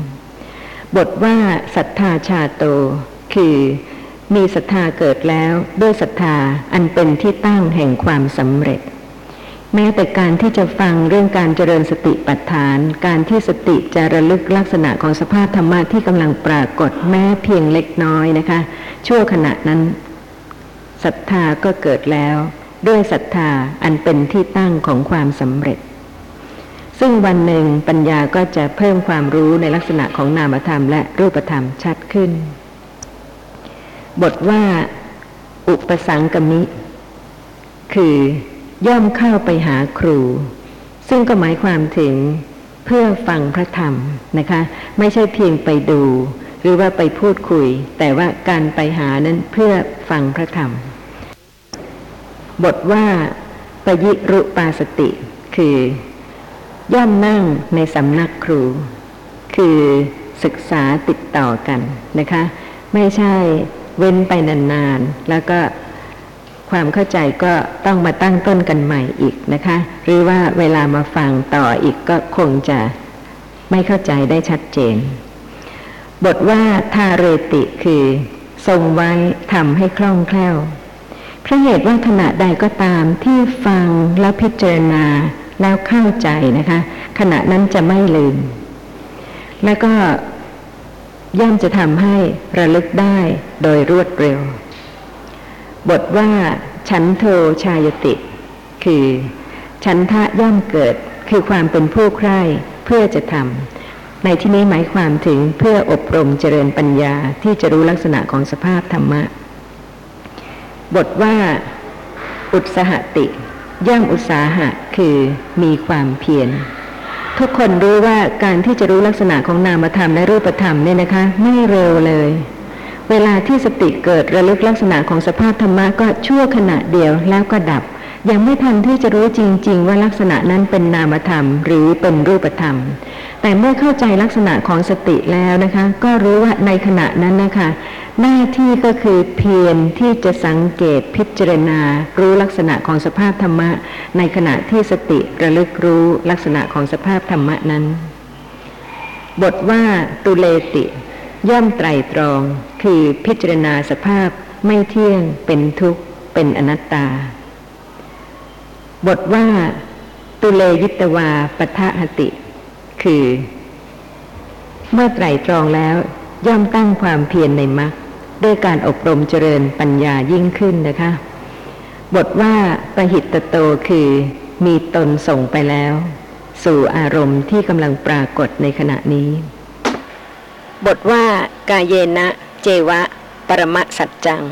บทว่าศรัทธาชาโต คือมีศรัทธาเกิดแล้วด้วยศรัทธาอันเป็นที่ตั้งแห่งความสำเร็จ แม้แต่การที่จะฟังเรื่องการเจริญสติปัฏฐาน การที่สติจะระลึกลักษณะของสภาพธรรมะที่กำลังปรากฏแม้เพียงเล็กน้อยนะคะ ชั่วขณะนั้นศรัทธาก็เกิดแล้ว ด้วยศรัทธาอันเป็นที่ตั้งของความสำเร็จ ซึ่งวันหนึ่งปัญญาก็จะเพิ่มความรู้ในลักษณะของนามธรรมและรูปธรรมชัดขึ้น บทว่า อุปสังกมิ คือ ย่อมเข้าไปหาครู ซึ่งก็หมายความถึงเพื่อฟังพระธรรมนะคะ ไม่ใช่เพียงไปดู หรือว่าไปพูดคุย แต่ว่าการไปหานั้นเพื่อฟังพระธรรม บทว่าปยิรุปาสติ คือย่อมนั่งในสำนักครู คือศึกษาติดต่อกันนะคะ ไม่ใช่เว้นไปนานๆ แล้วก็ ความเข้าใจก็ต้องมาตั้งต้นกันใหม่อีกนะคะ หรือว่าเวลามาฟังต่ออีกก็คงจะไม่เข้าใจได้ชัดเจน บทว่าทาเรติคือทรงไว้ทำให้คล่องแคล่วพระเหตุว่าขณะใดก็ตามที่ฟังแล้วพิจารณาแล้วเข้าใจนะคะ ขณะนั้นจะไม่ลืม แล้วก็ย่อมจะทำให้ระลึกได้โดยรวดเร็ว บทว่า ฉันโทชายติ คือฉันทะย่อมเกิดคือความเป็นผู้ใคร่เพื่อจะทำในที่นี้หมายความถึงเพื่ออบรมเจริญปัญญาที่จะรู้ลักษณะของสภาพธรรมะ บทว่า อุตสหติ ย่อมอุตสาหะคือมีความเพียรทุกคนรู้ว่าการที่จะรู้ลักษณะของนามธรรมและรูปธรรมเนี่ยนะคะ ไม่เร็วเลย เวลาที่สติเกิดระลึกลักษณะของสภาพธรรมะก็ชั่วขณะเดียวแล้วก็ดับ ยังไม่ทันที่จะรู้จริง ๆ ว่าลักษณะนั้นเป็นนามธรรม หรือเป็นรูปธรรม แต่เมื่อเข้าใจลักษณะของสติแล้วนะคะ ก็รู้ว่าในขณะนั้นนะคะ หน้าที่ก็คือเพียรที่จะสังเกตพิจารณา รู้ลักษณะของสภาพธรรมะ ในขณะที่สติระลึกรู้ลักษณะของสภาพธรรมะนั้น บทว่าตุเลติ ย่อมไตรตรอง คือพิจารณาสภาพไม่เที่ยงเป็นทุกข์เป็นอนัตตา บทว่า ตุเลยิตวาปทะหติ คือ เมื่อไตรตรองแล้วย่อมตั้งความเพียรในมรรคด้วยการอบรมเจริญปัญญายิ่งขึ้นนะคะ บทว่าประหิตตโตคือ มีตนส่งไปแล้ว สู่อารมณ์ที่กำลังปรากฏในขณะนี้ บทว่ากายเยนะ เจวะ ปรมะสัจจัง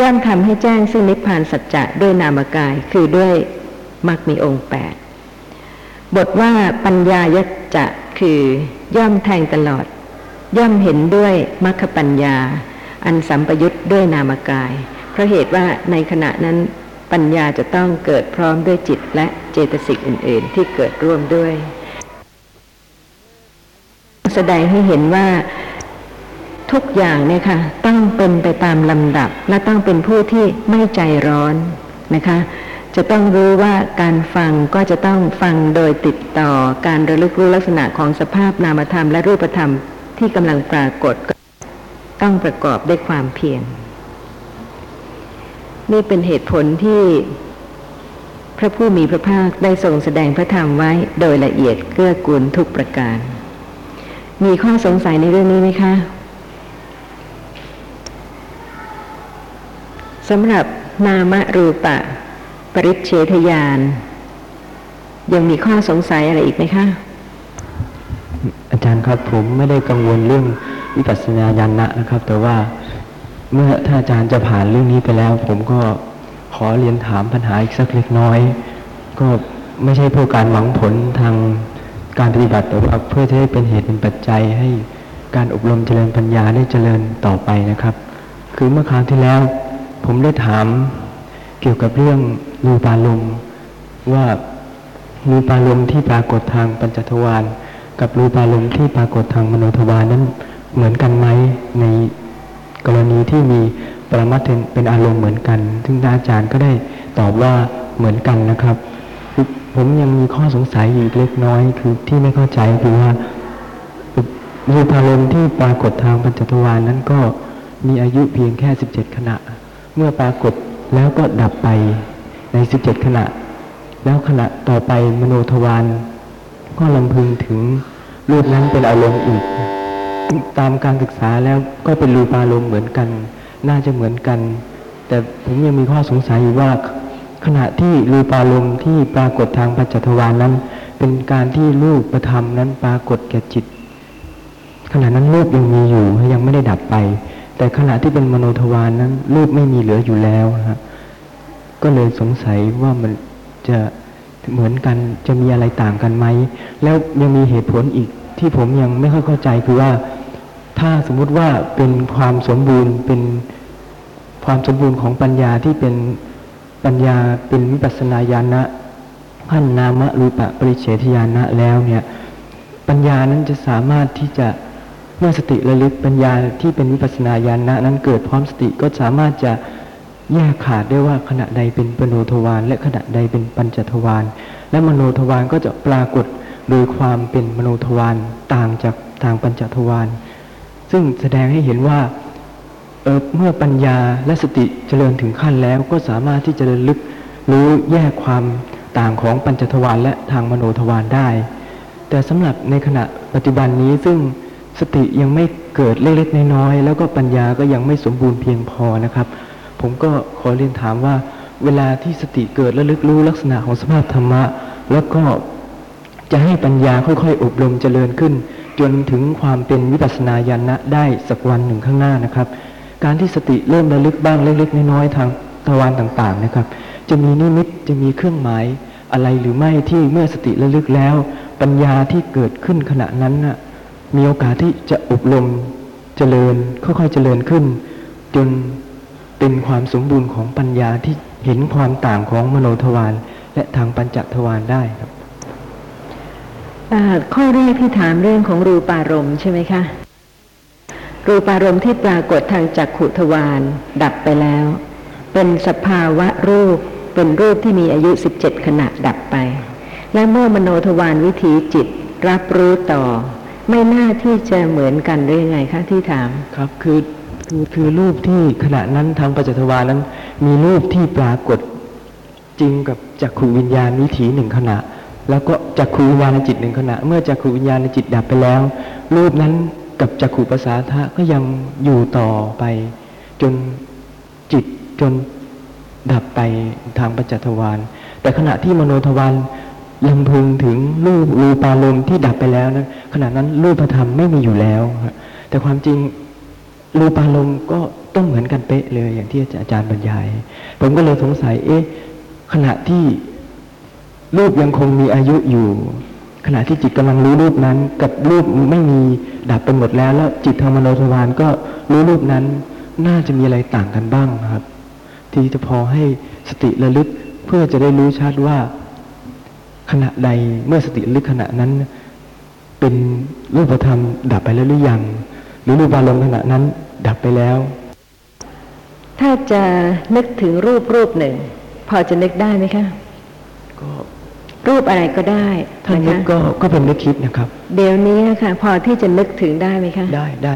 ย่อมทำให้แจ้งซึ่งนิพพานสัจจะด้วยนามกายคือด้วยมรรคมีองค์แปดบทว่าปัญญายจจะคือย่อมแทงตลอด ย่อมเห็นด้วยมรรคปัญญา อันสัมปยุตด้วยนามกาย เพราะเหตุว่าในขณะนั้นปัญญาจะต้องเกิดพร้อมด้วยจิตและเจตสิกอื่น ๆ ที่เกิดร่วมด้วย แสดงให้เห็นว่า ทุกอย่างเนี่ยค่ะต้องเป็นไปตามลำดับ และต้องเป็นผู้ที่ไม่ใจร้อนนะคะ จะต้องรู้ว่าการฟังก็จะต้องฟังโดยติดต่อการระลึกรู้ลักษณะของสภาพนามธรรมและรูปธรรมที่กำลังปรากฏต้องประกอบด้วยความเพียรนี่เป็นเหตุผลที่พระผู้มีพระภาคได้ทรงแสดงพระธรรมไว้โดยละเอียดเกื้อกูลทุกประการ มีข้อสงสัยในเรื่องนี้ไหมคะ สำหรับนามรูปะ ปริเฉทญาณยังมีข้อสงสัยอะไรอีกไหมคะ อาจารย์ครับผมไม่ได้กังวลเรื่องวิปัสสนาญาณะนะครับ แต่ว่าเมื่อถ้าอาจารย์จะผ่านเรื่องนี้ไปแล้ว ผมก็ขอเรียนถามปัญหาอีกสักเล็กน้อย ก็ไม่ใช่เพื่อการหวังผลทางการปฏิบัติแต่ว่าเพื่อจะให้เป็นเหตุเป็นปัจจัยให้การอบรมเจริญปัญญาได้เจริญต่อไปนะครับ คือเมื่อคราวที่แล้ว ผมได้ถามเกี่ยวกับเรื่องรูปารมณ์ว่ารูปารมณ์ที่ปรากฏทางปัญจทวารกับรูปารมณ์ที่ปรากฏทางมโนทวารนั้นเหมือนกันไหมในกรณีที่มีปรมัตถ์เป็นอารมณ์เหมือนกัน ซึ่งอาจารย์ก็ได้ตอบว่าเหมือนกันนะครับ ผมยังมีข้อสงสัยอยู่อีกเล็กน้อยคือที่ไม่เข้าใจคือว่ารูปารมณ์ที่ปรากฏทางปัญจทวารนั้นก็มีอายุเพียงแค่ 17 ขณะ มื่อปรากฏแล้วก็ดับไปใน 17 ขณะ แล้วขณะต่อไปมโนทวารก็ลำพึงถึงรูปนั้นเป็นอารมณ์อีก ตามการศึกษาแล้วก็เป็นรูปอารมณ์เหมือนกัน น่าจะเหมือนกัน แต่ผมยังมีข้อสงสัยอยู่ว่า ขณะที่รูปอารมณ์ที่ปรากฏทางปัจจทวารนั้น เป็นการที่รูปประธรรมนั้นปรากฏแก่จิต ขณะนั้นรูปยังมีอยู่ยังไม่ได้ดับไป แต่ขณะที่เป็นมโนทวารนั้นรูปไม่มีเหลืออยู่แล้วนะฮะก็เลยสงสัยว่ามันจะเหมือนกันจะมีอะไรต่างกันไหม แล้วยังมีเหตุผลอีกที่ผมยังไม่ค่อยเข้าใจคือว่า ถ้าสมมุติว่าเป็นความสมบูรณ์เป็นความสมบูรณ์ของปัญญาที่เป็นปัญญาเป็นวิปัสสนาญาณะขั้นนามรูปะปริเฉทญาณะแล้วเนี่ย ปัญญานั้นจะสามารถที่จะ เมื่อสติระลึกปัญญาที่เป็นวิปัสสนาญาณะนั้นเกิดพร้อมสติก็สามารถจะแยกขาดได้ว่าขณะใดเป็นปโนทวารและขณะใดเป็นปัญจทวารและมโนทวารก็จะปรากฏโดยความเป็นมโนทวารต่างจากทางปัญจทวารซึ่งแสดงให้เห็นว่าเออเมื่อปัญญาและสติเจริญถึงขั้นแล้วก็สามารถที่จะระลึกรู้แยกความต่างของปัญจทวารและทางมโนทวารได้ แต่สำหรับในขณะปัจจุบันนี้ซึ่ง สติยังไม่เกิดเล็กๆน้อยๆแล้วก็ปัญญาก็ยังไม่สมบูรณ์เพียงพอนะครับ ผมก็ขอเรียนถามว่า เวลาที่สติเกิดและลึกรู้ลักษณะของสภาพธรรมะ แล้วก็จะให้ปัญญาค่อยๆ อบรมเจริญขึ้น จนถึงความเป็นวิปัสสนาญาณะได้สักวันหนึ่งข้างหน้านะครับ การที่สติเริ่มระลึกบ้างเล็กๆน้อยๆทางทวารต่างๆนะครับ จะมีนิมิตจะมีเครื่องหมายอะไรหรือไม่ที่เมื่อสติระลึกแล้ว ปัญญาที่เกิดขึ้นขณะนั้นน่ะ มีโอกาสที่จะอบรมเจริญค่อยๆเจริญขึ้น จนเป็นความสมบูรณ์ของปัญญาที่เห็นความต่างของมโนทวารและทางปัญจทวารได้ครับข้อแรกที่ถามเรื่องของรูปารมณ์ใช่ไหมคะ รูปารมณ์ที่ปรากฏทางจักขุทวารดับไปแล้ว เป็นสภาวะรูป เป็นรูปที่มีอายุ17ขณะดับไป และเมื่อมโนทวารวิถีจิตรับรู้ต่อ ไม่น่าที่จะเหมือนกันหรือยังไงคะที่ถามครับคือคือคือรูปที่ขณะนั้นทางปัจจทวานั้น มีรูปที่ปรากฏจริงกับจักขูวิญญาณวิถีหนึ่งขณะ แล้วก็จักขูวิญญาณจิตหนึ่งขณะ เมื่อจักขูวิญญาณจิตดับไปแล้ว รูปนั้นกับจักขูภาษาทะก็ยังอยู่ต่อไป จนจิตจนดับไปทางปัจจทวารแต่ขณะที่มโนทวาร ลำพึงถึงรูปรูปารมณ์ที่ดับไปแล้วนั้นขณะนั้นรูปธรรมไม่มีอยู่แล้วครับแต่ความจริงรูปารมณ์ก็ต้องเหมือนกันเป๊ะเลยอย่างที่อาจารย์บรรยาย ผมก็เลยสงสัย เอ๊ะ ขณะที่รูปยังคงมีอายุอยู่ ขณะที่จิตกำลังรู้รูปนั้น กับรูปไม่มีดับไปหมดแล้ว แล้วจิตธรรมโนทวารก็รู้รูปนั้น น่าจะมีอะไรต่างกันบ้างครับ ที่จะพอให้สติระลึกเพื่อจะได้รู้ชัดว่า ขณะใดเมื่อสติระลึกขณะนั้น เป็นรูปธรรม ดับไปแล้วหรือยัง หรือรูปอารมณ์ขณะนั้น ดับไปแล้ว ถ้าจะนึกถึงรูปรูปหนึ่ง พอจะนึกได้ไหมคะก็รูปอะไรก็ได้ถ้านะนึกคะก็ก็เป็นนึกคิดนะครับ เดี๋ยวนี้นะคะพอที่จะนึกถึงได้ไหมคะ ได้ได้